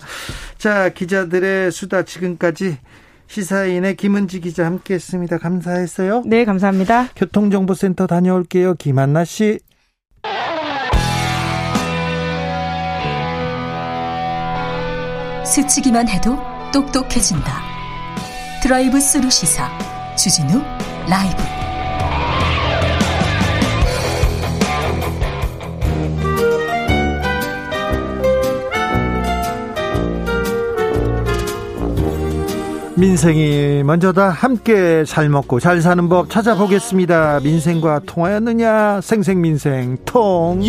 A: 자, 기자들의 수다 지금까지 시사인의 김은지 기자 함께했습니다. 감사했어요.
E: 네, 감사합니다.
A: 교통정보센터 다녀올게요. 김한나 씨.
F: 스치기만 해도 똑똑해진다. 드라이브 스루 시사 주진우 라이브.
A: 민생이 먼저다 함께 잘 먹고 잘 사는 법 찾아보겠습니다. 민생과 통하였느냐? 생생민생 통.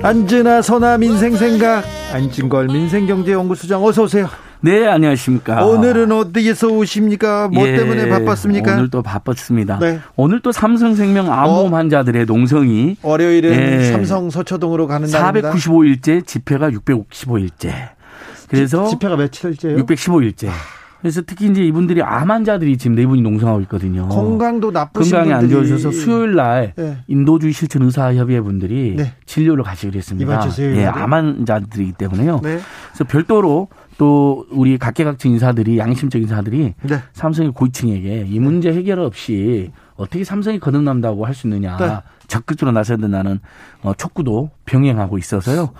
A: 안즈나 선아 민생 생각 안진걸 민생경제연구소장 어서 오세요.
G: 네, 안녕하십니까.
A: 오늘은 어디에서 오십니까? 뭐 예, 때문에 바빴습니까?
G: 오늘 또 바빴습니다. 네. 오늘 또 삼성생명 암호음 어? 환자들의 농성이
A: 월요일은 예, 삼성 서초동으로 가는 날입니다.
G: 495일째, 집회가 655일째. 그래서
A: 지, 집회가 며칠째요?
G: 615일째. 그래서 특히 이제 이분들이 암 환자들이 지금 네 분이 농성하고 있거든요.
A: 건강도 나쁘신
G: 건강이 안 좋으셔서 수요일 날 네. 인도주의 실천 의사 협의회 분들이 네. 진료를 가시기로 했습니다. 예, 암 환자들이기 때문에요. 네. 그래서 별도로 또 우리 각계각층 인사들이 양심적 인사들이 네. 삼성의 고위층에게 이 문제 해결 없이 어떻게 삼성이 거듭난다고 할 수 있느냐 네. 적극적으로 나서야 된다는 어, 촉구도 병행하고 있어서요.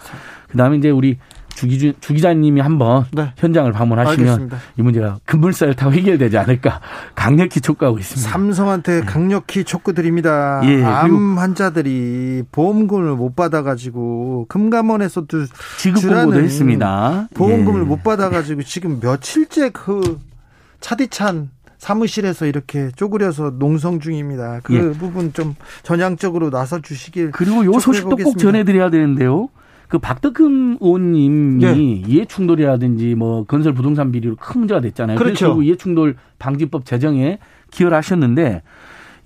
G: 그다음에 이제 우리 주기 주 기자님이 한번 네. 현장을 방문하시면 알겠습니다. 이 문제가 급물살 타고 해결되지 않을까 강력히 촉구하고 있습니다.
A: 삼성한테 네. 강력히 촉구드립니다. 예, 암 환자들이 보험금을 못 받아가지고 금감원에서도
G: 지급보고도 했습니다.
A: 보험금을 예. 못 받아가지고 지금 며칠째 그 차디찬 사무실에서 이렇게 쪼그려서 농성 중입니다. 그 예. 부분 좀 전향적으로 나서 주시길
G: 그리고 요 소식도 꼭 전해드려야 되는데요. 그 박덕흠 의원님이 네. 이해충돌이라든지 뭐 건설 부동산 비리로 큰 문제가 됐잖아요.
A: 그렇죠.
G: 그래서 이해충돌 방지법 제정에 기여를 하셨는데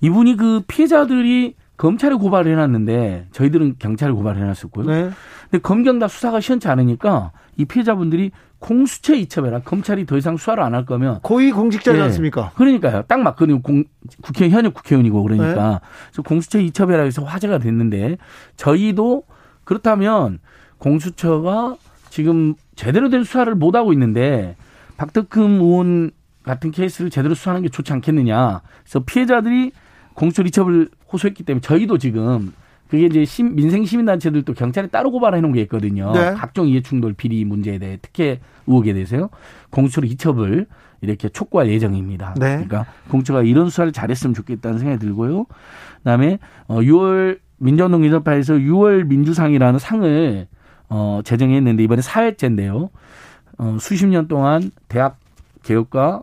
G: 이분이 그 피해자들이 검찰에 고발을 해놨는데 저희들은 경찰에 고발을 해놨었고요. 네. 근데 검경 다 수사가 시원치 않으니까 이 피해자분들이 공수처 이첩해라. 검찰이 더 이상 수사를 안 할 거면
A: 고위 공직자지 네. 않습니까?
G: 그러니까요. 딱 맞거든요. 공, 국회의원 현역 국회의원이고 그러니까 네. 그래서 공수처 이첩해라 해서 화제가 됐는데 저희도 그렇다면 공수처가 지금 제대로 된 수사를 못 하고 있는데 박덕흠 의원 같은 케이스를 제대로 수사하는 게 좋지 않겠느냐. 그래서 피해자들이 공수처 리첩을 호소했기 때문에 저희도 지금 그게 이제 심, 민생 시민 단체들도 경찰에 따로 고발해 놓은 게 있거든요. 네. 각종 이해 충돌 비리 문제에 대해 특혜 의혹에 대해서요. 공수처로 이첩을 이렇게 촉구할 예정입니다. 네. 그러니까 공수처가 이런 수사를 잘했으면 좋겠다는 생각이 들고요. 그다음에 어 6월 민주노동 인사파에서 6월 민주상이라는 상을 어, 제정했는데 이번에 4회째인데요. 어, 수십 년 동안 대학 개혁과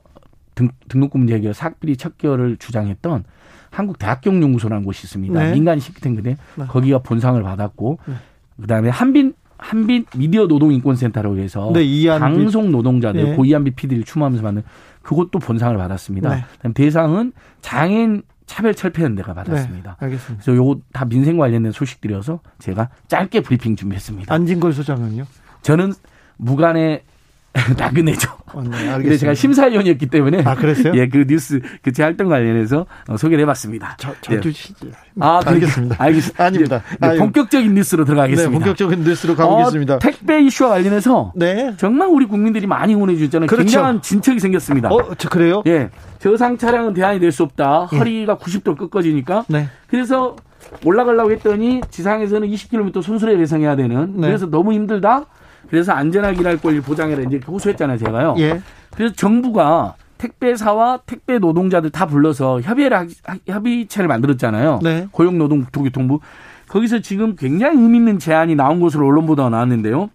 G: 등, 등록금 해결, 사학비리 척결을 주장했던 한국대학교육연구소라는 곳이 있습니다. 네. 민간 싱크탱크인데 네. 거기가 본상을 받았고 네. 그다음에 한빛 한빛 미디어 노동인권센터라고 해서 네, 방송 노동자들 네. 고 이한빛 PD를 추모하면서 받는 그것도 본상을 받았습니다. 네. 그다음 대상은 장애인 차별 철폐연대가 받았습니다.
A: 네, 알겠습니다.
G: 그래서 요거 다 민생 관련된 소식들이어서 제가 짧게 브리핑 준비했습니다.
A: 안진걸 소장은요?
G: 저는 무관의 (laughs) 나그네죠. 어, 네, 근데 제가 심사위원이었기 때문에
A: 아 그랬어요? (laughs)
G: 예, 그 뉴스 그 제 활동 관련해서 어, 소개를 해봤습니다.
A: 저, 저 네. 주시지.
G: 아, 알겠습니다. 알겠습니다. (laughs)
A: 아닙니다.
G: 네, 본격적인 뉴스로 들어가겠습니다.
A: 네, 본격적인 뉴스로 가보겠습니다.
G: 어, 택배 이슈와 관련해서 네. 정말 우리 국민들이 많이 응원해 주잖아요. 그렇죠. 굉장한 진척이 생겼습니다.
A: 어, 저 그래요?
G: 예, 저상 차량은 대안이 될 수 없다. 예. 허리가 90도 꺾어지니까. 네. 그래서 올라가려고 했더니 지상에서는 20km 순수에 배송해야 되는. 네. 그래서 너무 힘들다. 그래서 안전하게 일할 권리 보장해라 이제 호소했잖아요, 제가요. 예. 그래서 정부가 택배사와 택배 노동자들 다 불러서 협의를 협의체를 만들었잖아요. 네. 고용노동국토교통부 거기서 지금 굉장히 의미 있는 제안이 나온 것으로 언론 보도가 나왔는데요.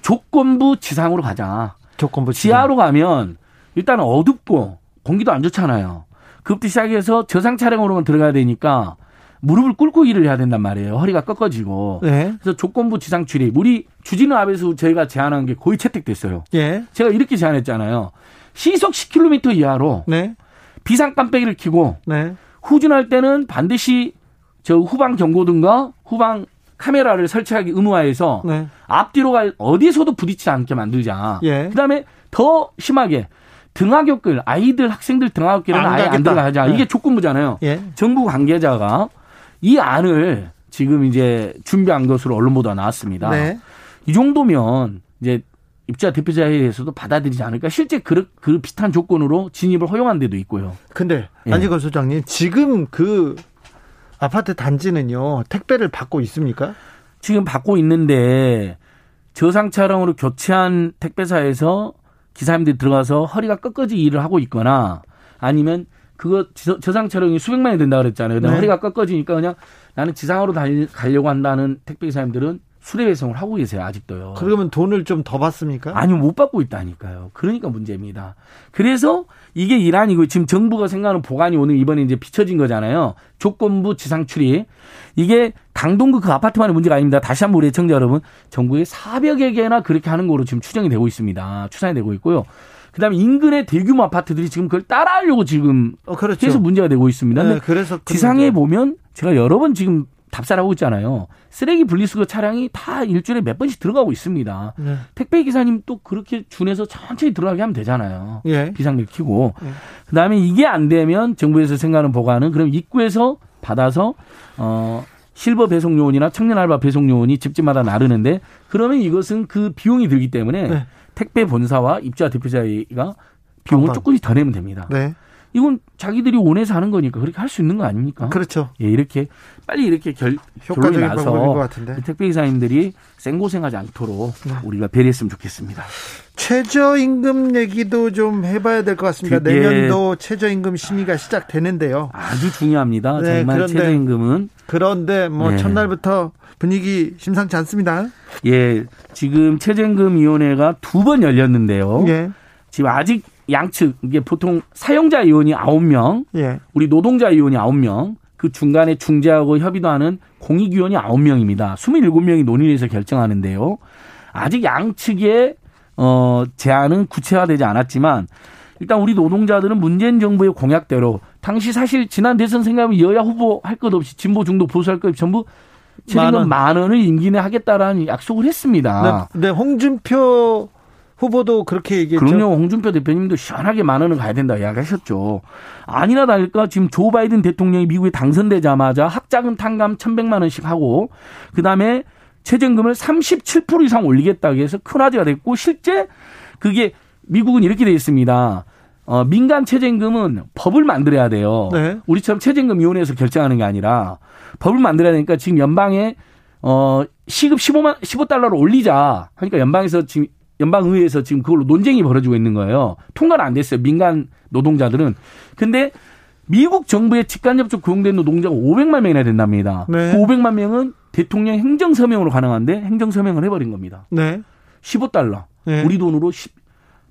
G: 조건부 지상으로 가자.
A: 조건부
G: 지상. 지하로 가면 일단 어둡고 공기도 안 좋잖아요. 그부터 시작해서 저상 차량으로만 들어가야 되니까 무릎을 꿇고 일을 해야 된단 말이에요. 허리가 꺾어지고. 네. 그래서 조건부 지상 출입. 우리 주진우 앞에서 저희가 제안한 게 거의 채택됐어요. 예. 제가 이렇게 제안했잖아요. 시속 10km 이하로 네. 비상 깜빡이를 켜고 네. 후진할 때는 반드시 저 후방 경고등과 후방 카메라를 설치하기 의무화해서 네. 앞뒤로 갈 어디서도 부딪히지 않게 만들자. 예. 그다음에 더 심하게 등하굣길 아이들 학생들 등하굣길은 아예 안 들어가자. 네. 이게 조건부잖아요. 예. 정부 관계자가 이 안을 지금 이제 준비한 것으로 언론 보도가 나왔습니다. 네. 이 정도면 이제 입주자 대표자회에서도 받아들이지 않을까. 실제 그, 그 비슷한 조건으로 진입을 허용한 데도 있고요.
A: 근데 예. 안지건 소장님 지금 그 아파트 단지는요 택배를 받고 있습니까?
G: 지금 받고 있는데 저상 차량으로 교체한 택배사에서 기사님들이 들어가서 허리가 꺾어지 일을 하고 있거나 아니면 그거 저상 차량이 수백만이 된다 그랬잖아요. 네. 허리가 꺾어지니까 그냥 나는 지상으로 달리, 가려고 한다는 택배 기사님들은 수레 배송을 하고 계세요 아직도요.
A: 그러면 돈을 좀 더 받습니까?
G: 아니요 못 받고 있다니까요. 그러니까 문제입니다. 그래서 이게 일환이고 지금 정부가 생각하는 보관이 오늘 이번에 이제 비춰진 거잖아요. 조건부 지상 출입 이게 강동구 그 아파트만의 문제가 아닙니다. 다시 한번 우리 애청자 여러분 전국에 400여 개나 그렇게 하는 거로 지금 추정이 되고 있습니다. 추산이 되고 있고요. 그다음에 인근의 대규모 아파트들이 지금 그걸 따라하려고 지금 어, 그렇죠. 계속 문제가 되고 있습니다. 네, 그래서 지상에 보면 제가 여러 번 지금 답사하고 있잖아요. 쓰레기 분리수거 차량이 다 일주일에 몇 번씩 들어가고 있습니다. 네. 택배 기사님 또 그렇게 준해서 천천히 들어가게 하면 되잖아요. 예. 비상벨 켜고. 예. 그다음에 이게 안 되면 정부에서 생각하는 보관은 그럼 입구에서 받아서 어 실버 배송 요원이나 청년 알바 배송 요원이 집집마다 나르는데 그러면 이것은 그 비용이 들기 때문에 네. 택배 본사와 입주자 대표자가 비용을 조금씩 더 내면 됩니다. 네. 이건 자기들이 원해서 하는 거니까 그렇게 할 수 있는 거 아닙니까?
A: 그렇죠.
G: 예, 이렇게 빨리 이렇게 결, 효과적인 나서 택배 기사님들이 생고생하지 않도록 네. 우리가 배려했으면 좋겠습니다.
A: 최저임금 얘기도 좀 해봐야 될 것 같습니다. 내년도 최저임금 심의가 시작되는데요.
G: 아주 중요합니다. 네, 정말 그런데, 최저임금은
A: 그런데 뭐 네. 첫날부터 분위기 심상치 않습니다.
G: 예, 지금 최저임금위원회가 두 번 열렸는데요. 예. 지금 아직 양측 이게 보통 사용자 의원이 9명, 예. 우리 노동자 의원이 9명, 그 중간에 중재하고 협의도 하는 공익위원이 9명입니다. 27명이 논의해서 결정하는데요. 아직 양측의 어 제안은 구체화되지 않았지만 일단 우리 노동자들은 문재인 정부의 공약대로 당시 사실 지난 대선 생각하면 여야 후보 할 것 없이 진보 중도 보수 할 것 없이 전부 최저임금 만 원을 임기 내에 하겠다라는 약속을 했습니다.
A: 네, 네 홍준표 후보도 그렇게 얘기했죠.
G: 그럼요. 홍준표 대표님도 시원하게 만 원은 가야 된다 이야기하셨죠. 아니나 다를까 지금 조 바이든 대통령이 미국에 당선되자마자 학자금 탕감 1,100만 원씩 하고 그다음에 최저임금을 37% 이상 올리겠다고 해서 큰 화제가 됐고 실제 그게 미국은 이렇게 돼 있습니다. 어, 민간 최저임금은 법을 만들어야 돼요. 네. 우리처럼 최저임금위원회에서 결정하는 게 아니라 법을 만들어야 되니까 지금 연방에 어, 시급 15만 15달러로 올리자 하니까 연방에서 지금 연방의회에서 지금 그걸로 논쟁이 벌어지고 있는 거예요. 통과는 안 됐어요. 민간 노동자들은. 근데 미국 정부의 직간접적 고용된 노동자가 500만 명이나 된답니다. 네. 그 500만 명은 대통령 행정 서명으로 가능한데 행정 서명을 해버린 겁니다. 네. 15달러. 네. 우리 돈으로 10,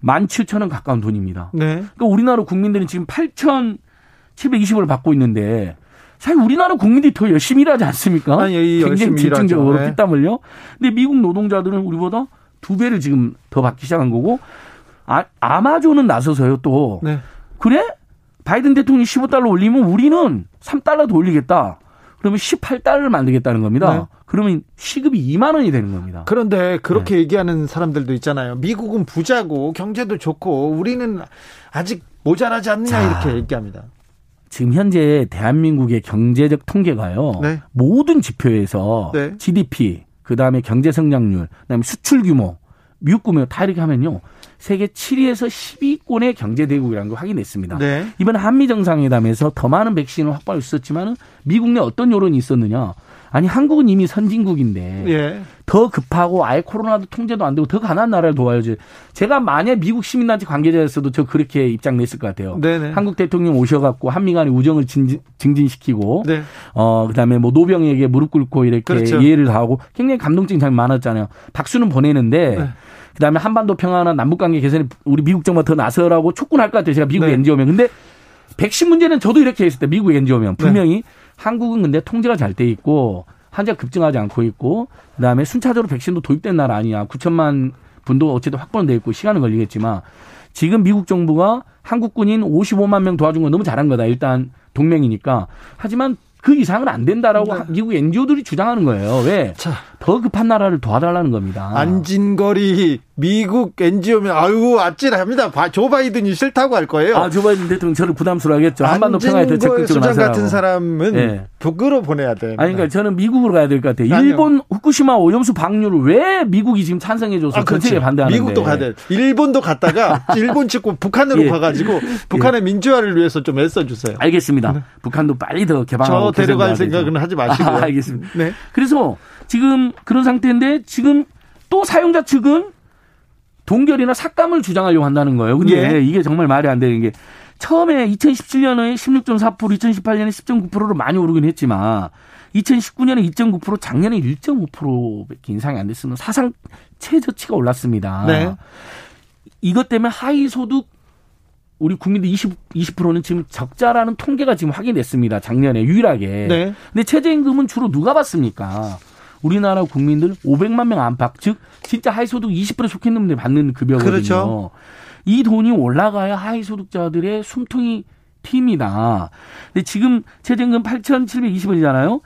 G: 17,000원 가까운 돈입니다. 네. 그러니까 우리나라 국민들은 지금 8,720원을 받고 있는데 사실 우리나라 국민들이 더 열심히 일하지 않습니까? 아니, 굉장히 집중적으로 네. 피땀 흘려. 근데 미국 노동자들은 우리보다 두 배를 지금 더 받기 시작한 거고 아, 아마존은 나서서요 또 네. 그래 바이든 대통령이 15달러 올리면 우리는 3달러 더 올리겠다. 그러면 18달러를 만들겠다는 겁니다. 네. 그러면 시급이 2만 원이 되는 겁니다.
A: 그런데 그렇게 네. 얘기하는 사람들도 있잖아요. 미국은 부자고 경제도 좋고 우리는 아직 모자라지 않느냐 자, 이렇게 얘기합니다.
G: 지금 현재 대한민국의 경제적 통계가요. 네. 모든 지표에서 네. GDP, 그 다음에 경제 성장률, 그다음에 수출 규모, 미국 규모 다 이렇게 하면요. 세계 7위에서 10위권의 경제 대국이라는 걸 확인했습니다. 네. 이번 한미 정상회담에서 더 많은 백신을 확보할 수 있었지만은 미국 내 어떤 여론이 있었느냐? 아니 한국은 이미 선진국인데 예. 더 급하고 아예 코로나도 통제도 안 되고 더 가난한 나라를 도와야지. 제가 만약 미국 시민단체 관계자였어도 저 그렇게 입장 냈을 것 같아요. 네네. 한국 대통령 오셔갖고 한미 간의 우정을 증진, 시키고 네. 어 그다음에 뭐 노병에게 무릎 꿇고 이렇게 그렇죠. 이해를 하고 굉장히 감동적인 장면 많았잖아요. 박수는 보내는데 네. 그다음에 한반도 평화나 남북 관계 개선에 우리 미국 정부가 더 나서라고 촉구할 것 같아요. 제가 미국 네. NGO면. 근데 백신 문제는 저도 이렇게 했을 때 미국 NGO면 분명히 네. 한국은 근데 통제가 잘 돼 있고 환자 급증하지 않고 있고 그다음에 순차적으로 백신도 도입된 나라 아니야. 9천만 분도 어쨌든 확보돼 있고 시간은 걸리겠지만 지금 미국 정부가 한국 군인 55만 명 도와준 건 너무 잘한 거다. 일단 동맹이니까. 하지만 그 이상은 안 된다라고 네. 미국 NGO들이 주장하는 거예요. 왜? 자. 더 급한 나라를 도와달라는 겁니다.
A: 안진거리 미국 NGO면 아유 아찔합니다. 조 바이든이 싫다고 할 거예요.
G: 아, 조 바이든 대통령 저를 부담스러워하겠죠. 한반도 평화에 더 적극적으로
A: 나서라고. 같은 사람은 네. 북으로 보내야 돼.
G: 아니 그러니까 저는 미국으로 가야 될 것 같아요. 아니요. 일본 후쿠시마 오염수 방류를 왜 미국이 지금 찬성해줘서 아, 그렇죠. 반대하는데.
A: 미국도 가야 돼. 일본도 갔다가 (laughs) 일본 찍고 북한으로 예. 가가지고 북한의 예. 민주화를 위해서 좀 애써주세요.
G: 알겠습니다. 네. 북한도 빨리 더 개방하고.
A: 저 데려갈 생각은 하지 마시고. 아, (laughs)
G: 알겠습니다. 네. 그래서 지금 그런 상태인데 지금 또 사용자 측은 동결이나 삭감을 주장하려고 한다는 거예요. 근데 예. 이게 정말 말이 안 되는 게 처음에 2017년에 16.4%, 2018년에 10.9%로 많이 오르긴 했지만 2019년에 2.9%, 작년에 1.5%밖에 인상이 안 됐으면 사상 최저치가 올랐습니다. 네. 이것 때문에 하위 소득 우리 국민들 20, 20%는 지금 적자라는 통계가 지금 확인됐습니다. 작년에 유일하게. 네. 근데 최저임금은 주로 누가 받습니까? 우리나라 국민들 500만 명 안팎, 즉 진짜 하위소득 20%에 속해 있는 분들이 받는 급여거든요. 그렇죠. 이 돈이 올라가야 하위소득자들의 숨통이 튑니다. 근데 지금 최저임금 8,720원이잖아요.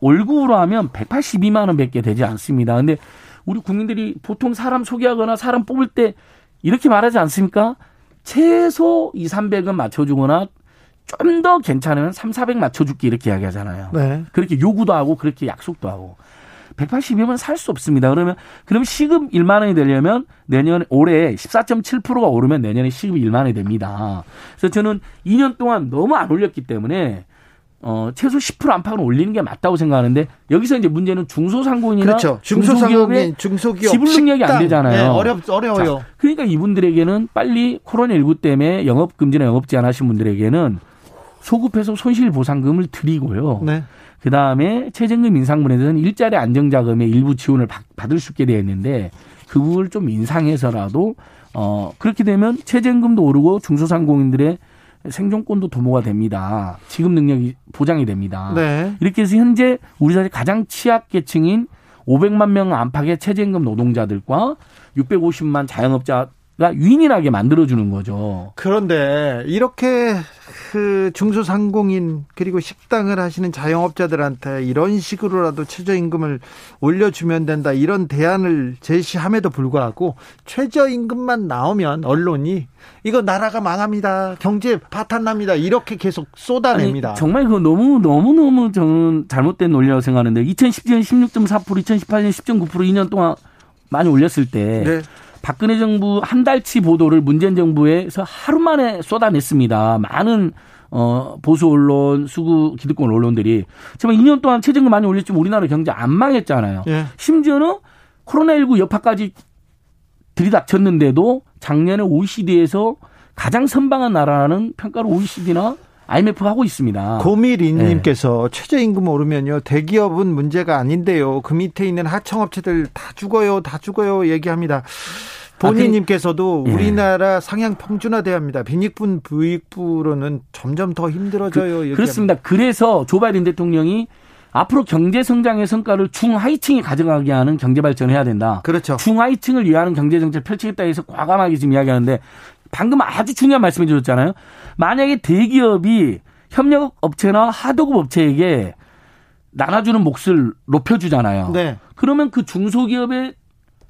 G: 월급으로 하면 182만 원밖에 되지 않습니다. 근데 우리 국민들이 보통 사람 소개하거나 사람 뽑을 때 이렇게 말하지 않습니까? 최소 2, 300은 맞춰주거나 좀 더 괜찮으면 3, 400 맞춰줄게 이렇게 이야기하잖아요. 네. 그렇게 요구도 하고 그렇게 약속도 하고. 180이면 살 수 없습니다. 그러면 그럼 시급 1만 원이 되려면 내년 올해 14.7%가 오르면 내년에 시급이 1만 원이 됩니다. 그래서 저는 2년 동안 너무 안 올렸기 때문에 어, 최소 10% 안팎은 올리는 게 맞다고 생각하는데 여기서 이제 문제는 중소상공인이나
A: 그렇죠. 중소상공인, 중소기업
G: 지불 능력이 안 되잖아요. 네,
A: 어렵 어려워요. 자,
G: 그러니까 이분들에게는 빨리 코로나 19 때문에 영업 금지나 영업 제한하신 분들에게는 소급해서 손실 보상금을 드리고요. 네. 그 다음에 최저임금 인상분에 대해서는 일자리 안정자금의 일부 지원을 받 을 수 있게 되어 있는데 그걸 좀 인상해서라도 어 그렇게 되면 최저임금도 오르고 중소상공인들의 생존권도 도모가 됩니다. 지급 능력이 보장이 됩니다. 네. 이렇게 해서 현재 우리 사회 가장 취약 계층인 500만 명 안팎의 최저임금 노동자들과 650만 자영업자 가 유인하게 만들어주는 거죠.
A: 그런데 이렇게 그 중소상공인 그리고 식당을 하시는 자영업자들한테 이런 식으로라도 최저임금을 올려주면 된다 이런 대안을 제시함에도 불구하고 최저임금만 나오면 언론이 이거 나라가 망합니다 경제 파탄납니다 이렇게 계속 쏟아냅니다.
G: 아니, 정말 그거 너무 너무 너무 저는 잘못된 논리라고 생각하는데 2017년 16.4% 2018년 10.9% 2년 동안 많이 올렸을 때. 네. 박근혜 정부 한 달치 보도를 문재인 정부에서 하루 만에 쏟아냈습니다. 많은 어, 보수 언론, 수구 기득권 언론들이 정말 2년 동안 최저임금 많이 올렸지만 우리나라 경제 안 망했잖아요. 예. 심지어는 코로나19 여파까지 들이닥쳤는데도 작년에 OECD에서 가장 선방한 나라라는 평가를 OECD나 IMF가 하고 있습니다.
A: 고미린님께서 네. 최저임금 오르면요 대기업은 문제가 아닌데요. 그 밑에 있는 하청업체들 다 죽어요, 다 죽어요 얘기합니다. 본인님께서도 아, 그, 우리나라 예. 상향 평준화돼야 합니다. 빈익분 부익부로는 점점 더 힘들어져요.
G: 그, 그렇습니다. 그래서 조 바이든 대통령이 앞으로 경제 성장의 성과를 중하위층이 가져가게 하는 경제 발전을 해야 된다.
A: 그렇죠.
G: 중하위층을 위하는 경제 정책 펼치겠다 해서 과감하게 지금 이야기하는데 방금 아주 중요한 말씀해 주셨잖아요. 만약에 대기업이 협력 업체나 하도급 업체에게 나눠주는 몫을 높여주잖아요. 네. 그러면 그 중소기업에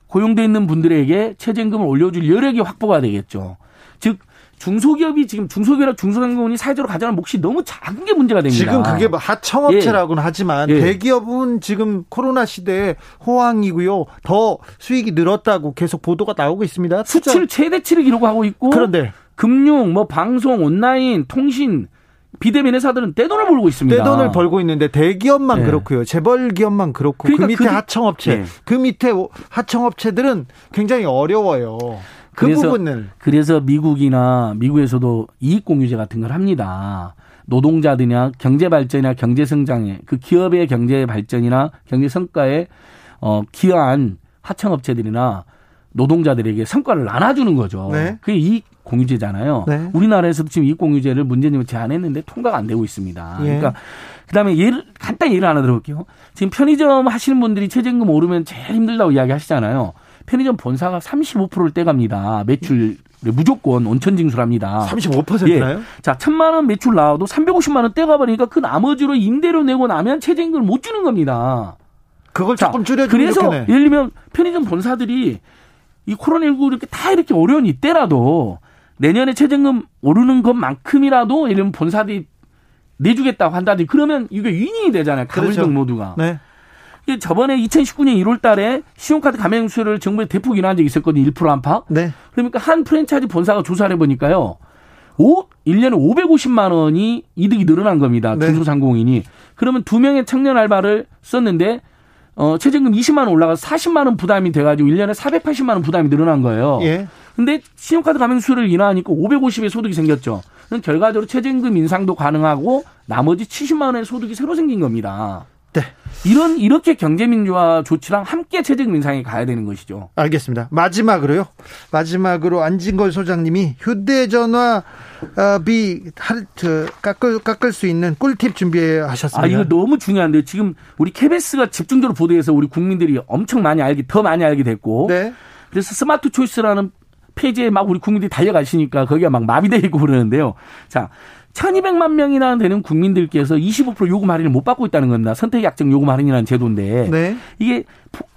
G: 고용돼 있는 분들에게 최저임금을 올려줄 여력이 확보가 되겠죠. 즉 중소기업이 지금 중소기업이나 중소상공인이 사회적으로 가져가는 몫이 너무 작은 게 문제가 됩니다.
A: 지금 그게 뭐 하청업체라고는 예. 하지만 예. 대기업은 지금 코로나 시대에 호황이고요. 더 수익이 늘었다고 계속 보도가 나오고 있습니다.
G: 수출 최대치를 기록하고 있고
A: 그런데
G: 금융, 뭐 방송, 온라인, 통신 비대면 회사들은 떼돈을 벌고 있습니다.
A: 떼돈을 벌고 있는데 대기업만 네. 그렇고요. 재벌 기업만 그렇고 그 그러니까 그 밑에 그, 하청업체, 네. 그 밑에 하청업체들은 굉장히 어려워요. 그 그래서, 부분을
G: 그래서 미국이나 미국에서도 이익 공유제 같은 걸 합니다. 노동자들이나 경제 발전이나 경제 성장에 그 기업의 경제 발전이나 경제 성과에 어 기여한 하청업체들이나 노동자들에게 성과를 나눠주는 거죠. 네. 그게 이익 공유제잖아요. 네. 우리나라에서도 지금 이익 공유제를 문재인이 제안했는데 통과가 안 되고 있습니다. 예. 그러니까 그다음에 예를 간단히 예를 하나 들어볼게요. 지금 편의점 하시는 분들이 최저임금 오르면 제일 힘들다고 이야기하시잖아요. 편의점 본사가 35%를 떼갑니다. 매출 무조건 온천 징수랍니다.
A: 35%나요? 예.
G: 자, 천만 원 매출 나와도 350만 원 떼가 버리니까 그 나머지로 임대료 내고 나면 최저임금을 못 주는 겁니다.
A: 그걸 조금 줄여주면
G: 그래서 좋겠네. 예를 들면 편의점 본사들이 이 코로나19 이렇게 다 이렇게 어려운 이때라도 내년에 최저임금 오르는 것만큼이라도 예를 들면 본사들이 내주겠다고 한다든지 그러면 이게 윈이 되잖아요. 가불등 그렇죠. 모두가. 네. 저번에 2019년 1월 달에 신용카드 감행수를 정부에 대폭 인하한 적이 있었거든요. 1% 안팎. 네. 그러니까 한 프랜차이즈 본사가 조사를 해보니까요. 오, 1년에 550만 원이 이득이 늘어난 겁니다. 네. 중소상공인이. 그러면 두 명의 청년 알바를 썼는데 어, 최저임금 20만 원 올라가서 40만 원 부담이 돼가지고 1년에 480만 원 부담이 늘어난 거예요. 예. 근데 신용카드 감행수를 인하하니까 550의 소득이 생겼죠. 결과적으로 최저임금 인상도 가능하고 나머지 70만 원의 소득이 새로 생긴 겁니다. 네. 이런 이렇게 경제 민주화 조치랑 함께 최저임금 인상에 가야 되는 것이죠.
A: 알겠습니다. 마지막으로요. 마지막으로 안진걸 소장님이 휴대전화 비 깎을 깎을 수 있는 꿀팁 준비하셨습니다.
G: 아 이거 너무 중요한데요. 지금 우리 KBS가 집중적으로 보도해서 우리 국민들이 엄청 많이 알게 더 많이 알게 됐고. 네. 그래서 스마트 초이스라는 페이지에 막 우리 국민들이 달려가시니까 거기가 막 마비돼 있고 그러는데요. 자, 1200만 명이나 되는 국민들께서 25% 요금 할인을 못 받고 있다는 겁니다. 선택 약정 요금 할인이라는 제도인데 네. 이게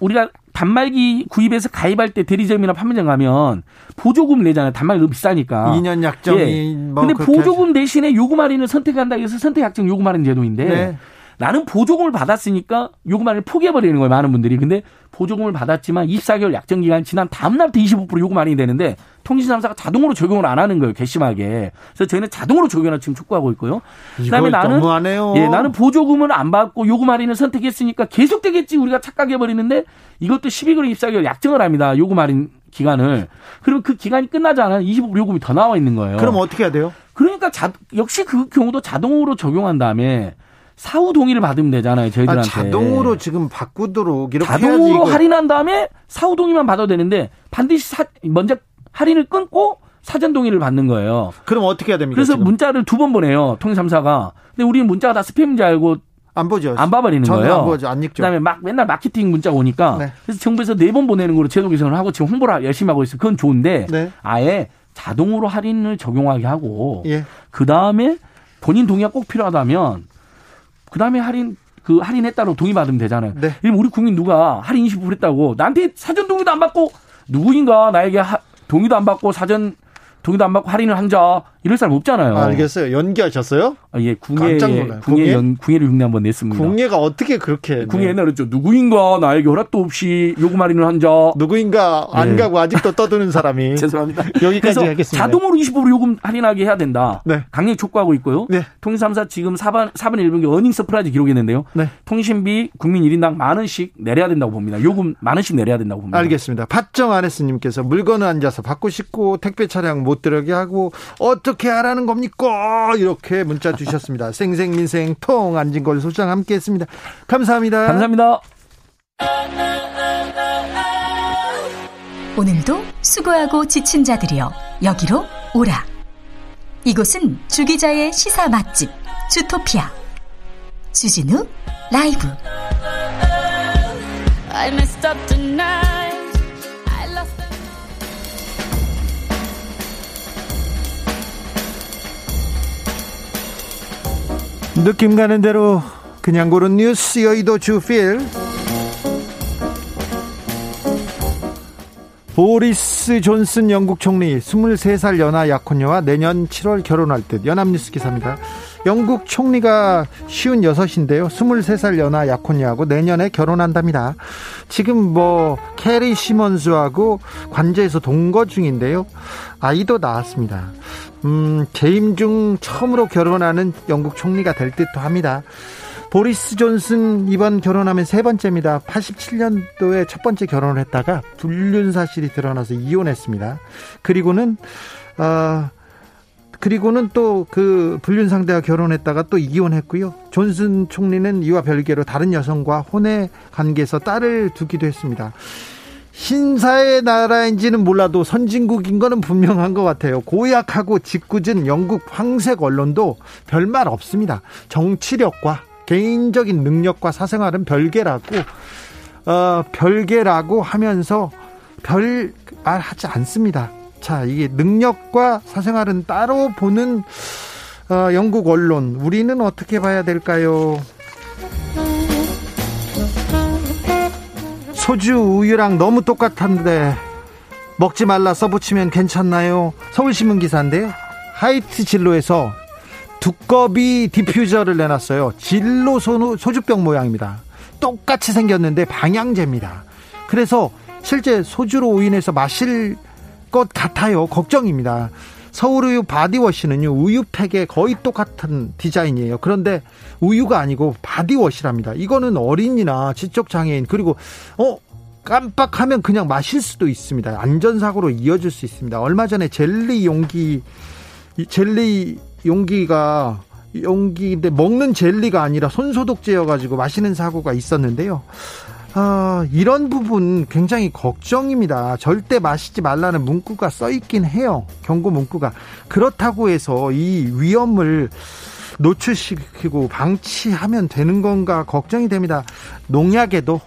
G: 우리가 단말기 구입해서 가입할 때 대리점이나 판매점 가면 보조금 내잖아요. 단말기 너무 비싸니까.
A: 2년 약정이 예.
G: 뭐 근데 보조금 대신에 요금 할인을 선택한다 해서 선택 약정 요금 할인 제도인데 네. 나는 보조금을 받았으니까 요금 할인을 포기해버리는 거예요. 많은 분들이. 근데 보조금을 받았지만 24개월 약정 기간 지난 다음 날부터 25% 요금 할인이 되는데 통신 3사가 자동으로 적용을 안 하는 거예요. 괘씸하게. 그래서 저희는 자동으로 적용을 지금 촉구하고 있고요.
A: 그다음에 나는 너무하네요.
G: 예, 나는 보조금을 안 받고 요금 할인을 선택했으니까 계속 되겠지 우리가 착각해 버리는데 이것도 12개월 24개월 약정을 합니다. 요금 할인 기간을. 그러면 그 기간이 끝나지 않아 25% 요금이 더 나와 있는 거예요.
A: 그럼 어떻게 해야 돼요?
G: 그러니까 자, 역시 그 경우도 자동으로 적용한 다음에 사후 동의를 받으면 되잖아요, 저희들한테. 아,
A: 자동으로 지금 바꾸도록 이렇게
G: 자동으로 할인한 다음에 사후 동의만 받아도 되는데 반드시 사, 먼저 할인을 끊고 사전 동의를 받는 거예요.
A: 그럼 어떻게 해야 됩니까?
G: 그래서 지금? 문자를 두 번 보내요. 통일삼사가. 근데 우리는 문자가 다 스팸인 줄 알고
A: 안 보죠.
G: 안 봐버리는 거예요.
A: 안 보죠. 안 읽죠.
G: 그다음에 막 맨날 마케팅 문자 오니까 네. 그래서 정부에서 네 번 보내는 거로 제도 개선을 하고 지금 홍보를 열심히 하고 있어요. 그건 좋은데 네. 아예 자동으로 할인을 적용하게 하고 예. 그 다음에 본인 동의가 꼭 필요하다면 그 다음에 할인 그 할인했다고 동의 받으면 되잖아요. 네. 우리 국민 누가 할인 20% 했다고 나한테 사전 동의도 안 받고 누구인가 나에게 하, 동의도 안 받고 사전 동의도 안 받고 할인을 한 자 이럴 사람 없잖아요.
A: 알겠어요. 연기하셨어요?
G: 아, 예, 궁예, 궁예, 연, 궁예를 흉내 한번 냈습니다.
A: 궁예가 어떻게 그렇게?
G: 궁예 옛날에 죠 누구인가 나에게 허락도 없이 요금 할인을 한 자.
A: 누구인가 안 네. 가고 아직도 떠드는 사람이. (laughs)
G: 죄송합니다.
A: 여기까지 하겠습니다.
G: 자동으로 20% 요금 할인하게 해야 된다. 네. 강력 촉구하고 있고요. 네. 통신삼사 지금 4번, 4번 1분기 earning surprise 기록했는데요. 네. 통신비 국민 1인당 만 원씩 내려야 된다고 봅니다. 요금 만 원씩 내려야 된다고 봅니다.
A: 알겠습니다. 밭정 아레스님께서 물건을 앉아서 받고 싶고 택배 차량 못 들어게 하고 어떻게 하라는 겁니까? 이렇게 문자 주셨습니다. 생생민생 통 안진걸 소장 함께했습니다. 감사합니다.
G: 감사합니다.
F: 오늘도 수고하고 지친 자들이여 여기로 오라. 이곳은 주기자의 시사 맛집 주토피아 주진우 라이브.
A: 느낌 가는 대로 그냥 고른 뉴스 여의도 주필 보리스 존슨 영국 총리 23살 연하 약혼녀와 내년 7월 결혼할 듯 연합뉴스 기사입니다. 영국 총리가 쉰여섯인데요. 23살 연하 약혼녀하고 내년에 결혼한답니다. 지금 뭐 캐리 시먼즈하고 관저에서 동거 중인데요. 아이도 낳았습니다. 음, 재임 중 처음으로 결혼하는 영국 총리가 될 듯도 합니다. 보리스 존슨 이번 결혼하면 세 번째입니다. 87년도에 첫 번째 결혼을 했다가 불륜 사실이 드러나서 이혼했습니다. 그리고는 어 그리고는 또 그 불륜 상대와 결혼했다가 또 이혼했고요. 존슨 총리는 이와 별개로 다른 여성과 혼의 관계에서 딸을 두기도 했습니다. 신사의 나라인지는 몰라도 선진국인 거는 분명한 것 같아요. 고약하고 짓궂은 영국 황색 언론도 별말 없습니다. 정치력과 개인적인 능력과 사생활은 별개라고 어, 별개라고 하면서 별 말 하지 않습니다. 자, 이게 능력과 사생활은 따로 보는 어, 영국 언론 우리는 어떻게 봐야 될까요? 소주 우유랑 너무 똑같은데 먹지 말라 써붙이면 괜찮나요? 서울신문 기사인데요. 하이트 진로에서 두꺼비 diffuser를 내놨어요. 진로 소주병 모양입니다. 똑같이 생겼는데 방향제입니다. 그래서 실제 소주로 오인해서 마실 것 같아요. 걱정입니다. 서울우유 body wash는요, 우유팩에 거의 똑같은 디자인이에요. 그런데 우유가 아니고 body wash랍니다. 이거는 어린이나 지적장애인, 그리고, 어, 깜빡하면 그냥 마실 수도 있습니다. 안전사고로 이어질 수 있습니다. 얼마 전에 젤리 용기, 젤리 용기가 용기인데 먹는 젤리가 아니라 손소독제여가지고 마시는 사고가 있었는데요. 아, 이런 부분 굉장히 걱정입니다. 절대 마시지 말라는 문구가 써 있긴 해요. 경고 문구가. 그렇다고 해서 이 위험을 노출시키고 방치하면 되는 건가 걱정이 됩니다. 농약에도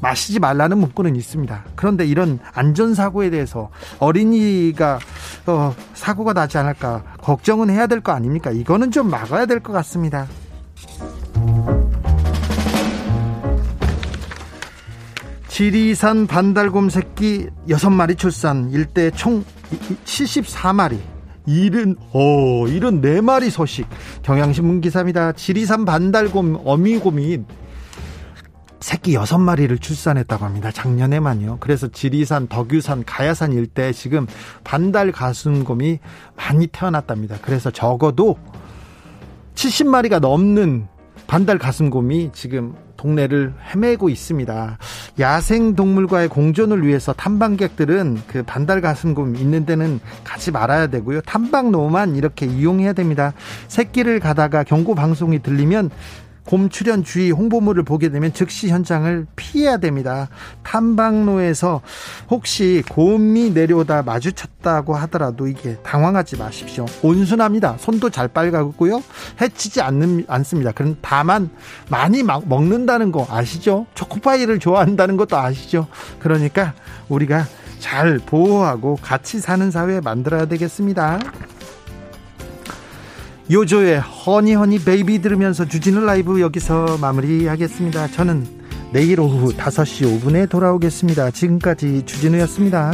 A: 마시지 말라는 문구는 있습니다. 그런데 이런 안전사고에 대해서 어린이가 어, 사고가 나지 않을까 걱정은 해야 될 거 아닙니까? 이거는 좀 막아야 될 것 같습니다. 지리산 반달곰 새끼 6마리 출산 일대 총 74마리 일은 어 일은 4마리 소식 경향신문 기사입니다. 지리산 반달곰 어미곰이 새끼 6마리를 출산했다고 합니다. 작년에만요. 그래서 지리산, 덕유산, 가야산 일대 지금 반달 가슴곰이 많이 태어났답니다. 그래서 적어도 70마리가 넘는 반달 가슴곰이 지금 동네를 헤매고 있습니다. 야생 동물과의 공존을 위해서 탐방객들은 그 반달 가슴곰 있는 데는 가지 말아야 되고요. 탐방로만 이렇게 이용해야 됩니다. 새끼를 가다가 경고 방송이 들리면 곰 출현 주의 홍보물을 보게 되면 즉시 현장을 피해야 됩니다. 탐방로에서 혹시 곰이 내려오다 마주쳤다고 하더라도 이게 당황하지 마십시오. 온순합니다. 손도 잘 빨가고요. 해치지 않는, 않습니다. 그럼 다만 많이 막 먹는다는 거 아시죠? 초코파이를 좋아한다는 것도 아시죠? 그러니까 우리가 잘 보호하고 같이 사는 사회 만들어야 되겠습니다. 요조의 Honey Honey Baby 들으면서 주진우 라이브 여기서 마무리하겠습니다. 저는 내일 오후 5시 5분에 돌아오겠습니다. 지금까지 주진우였습니다.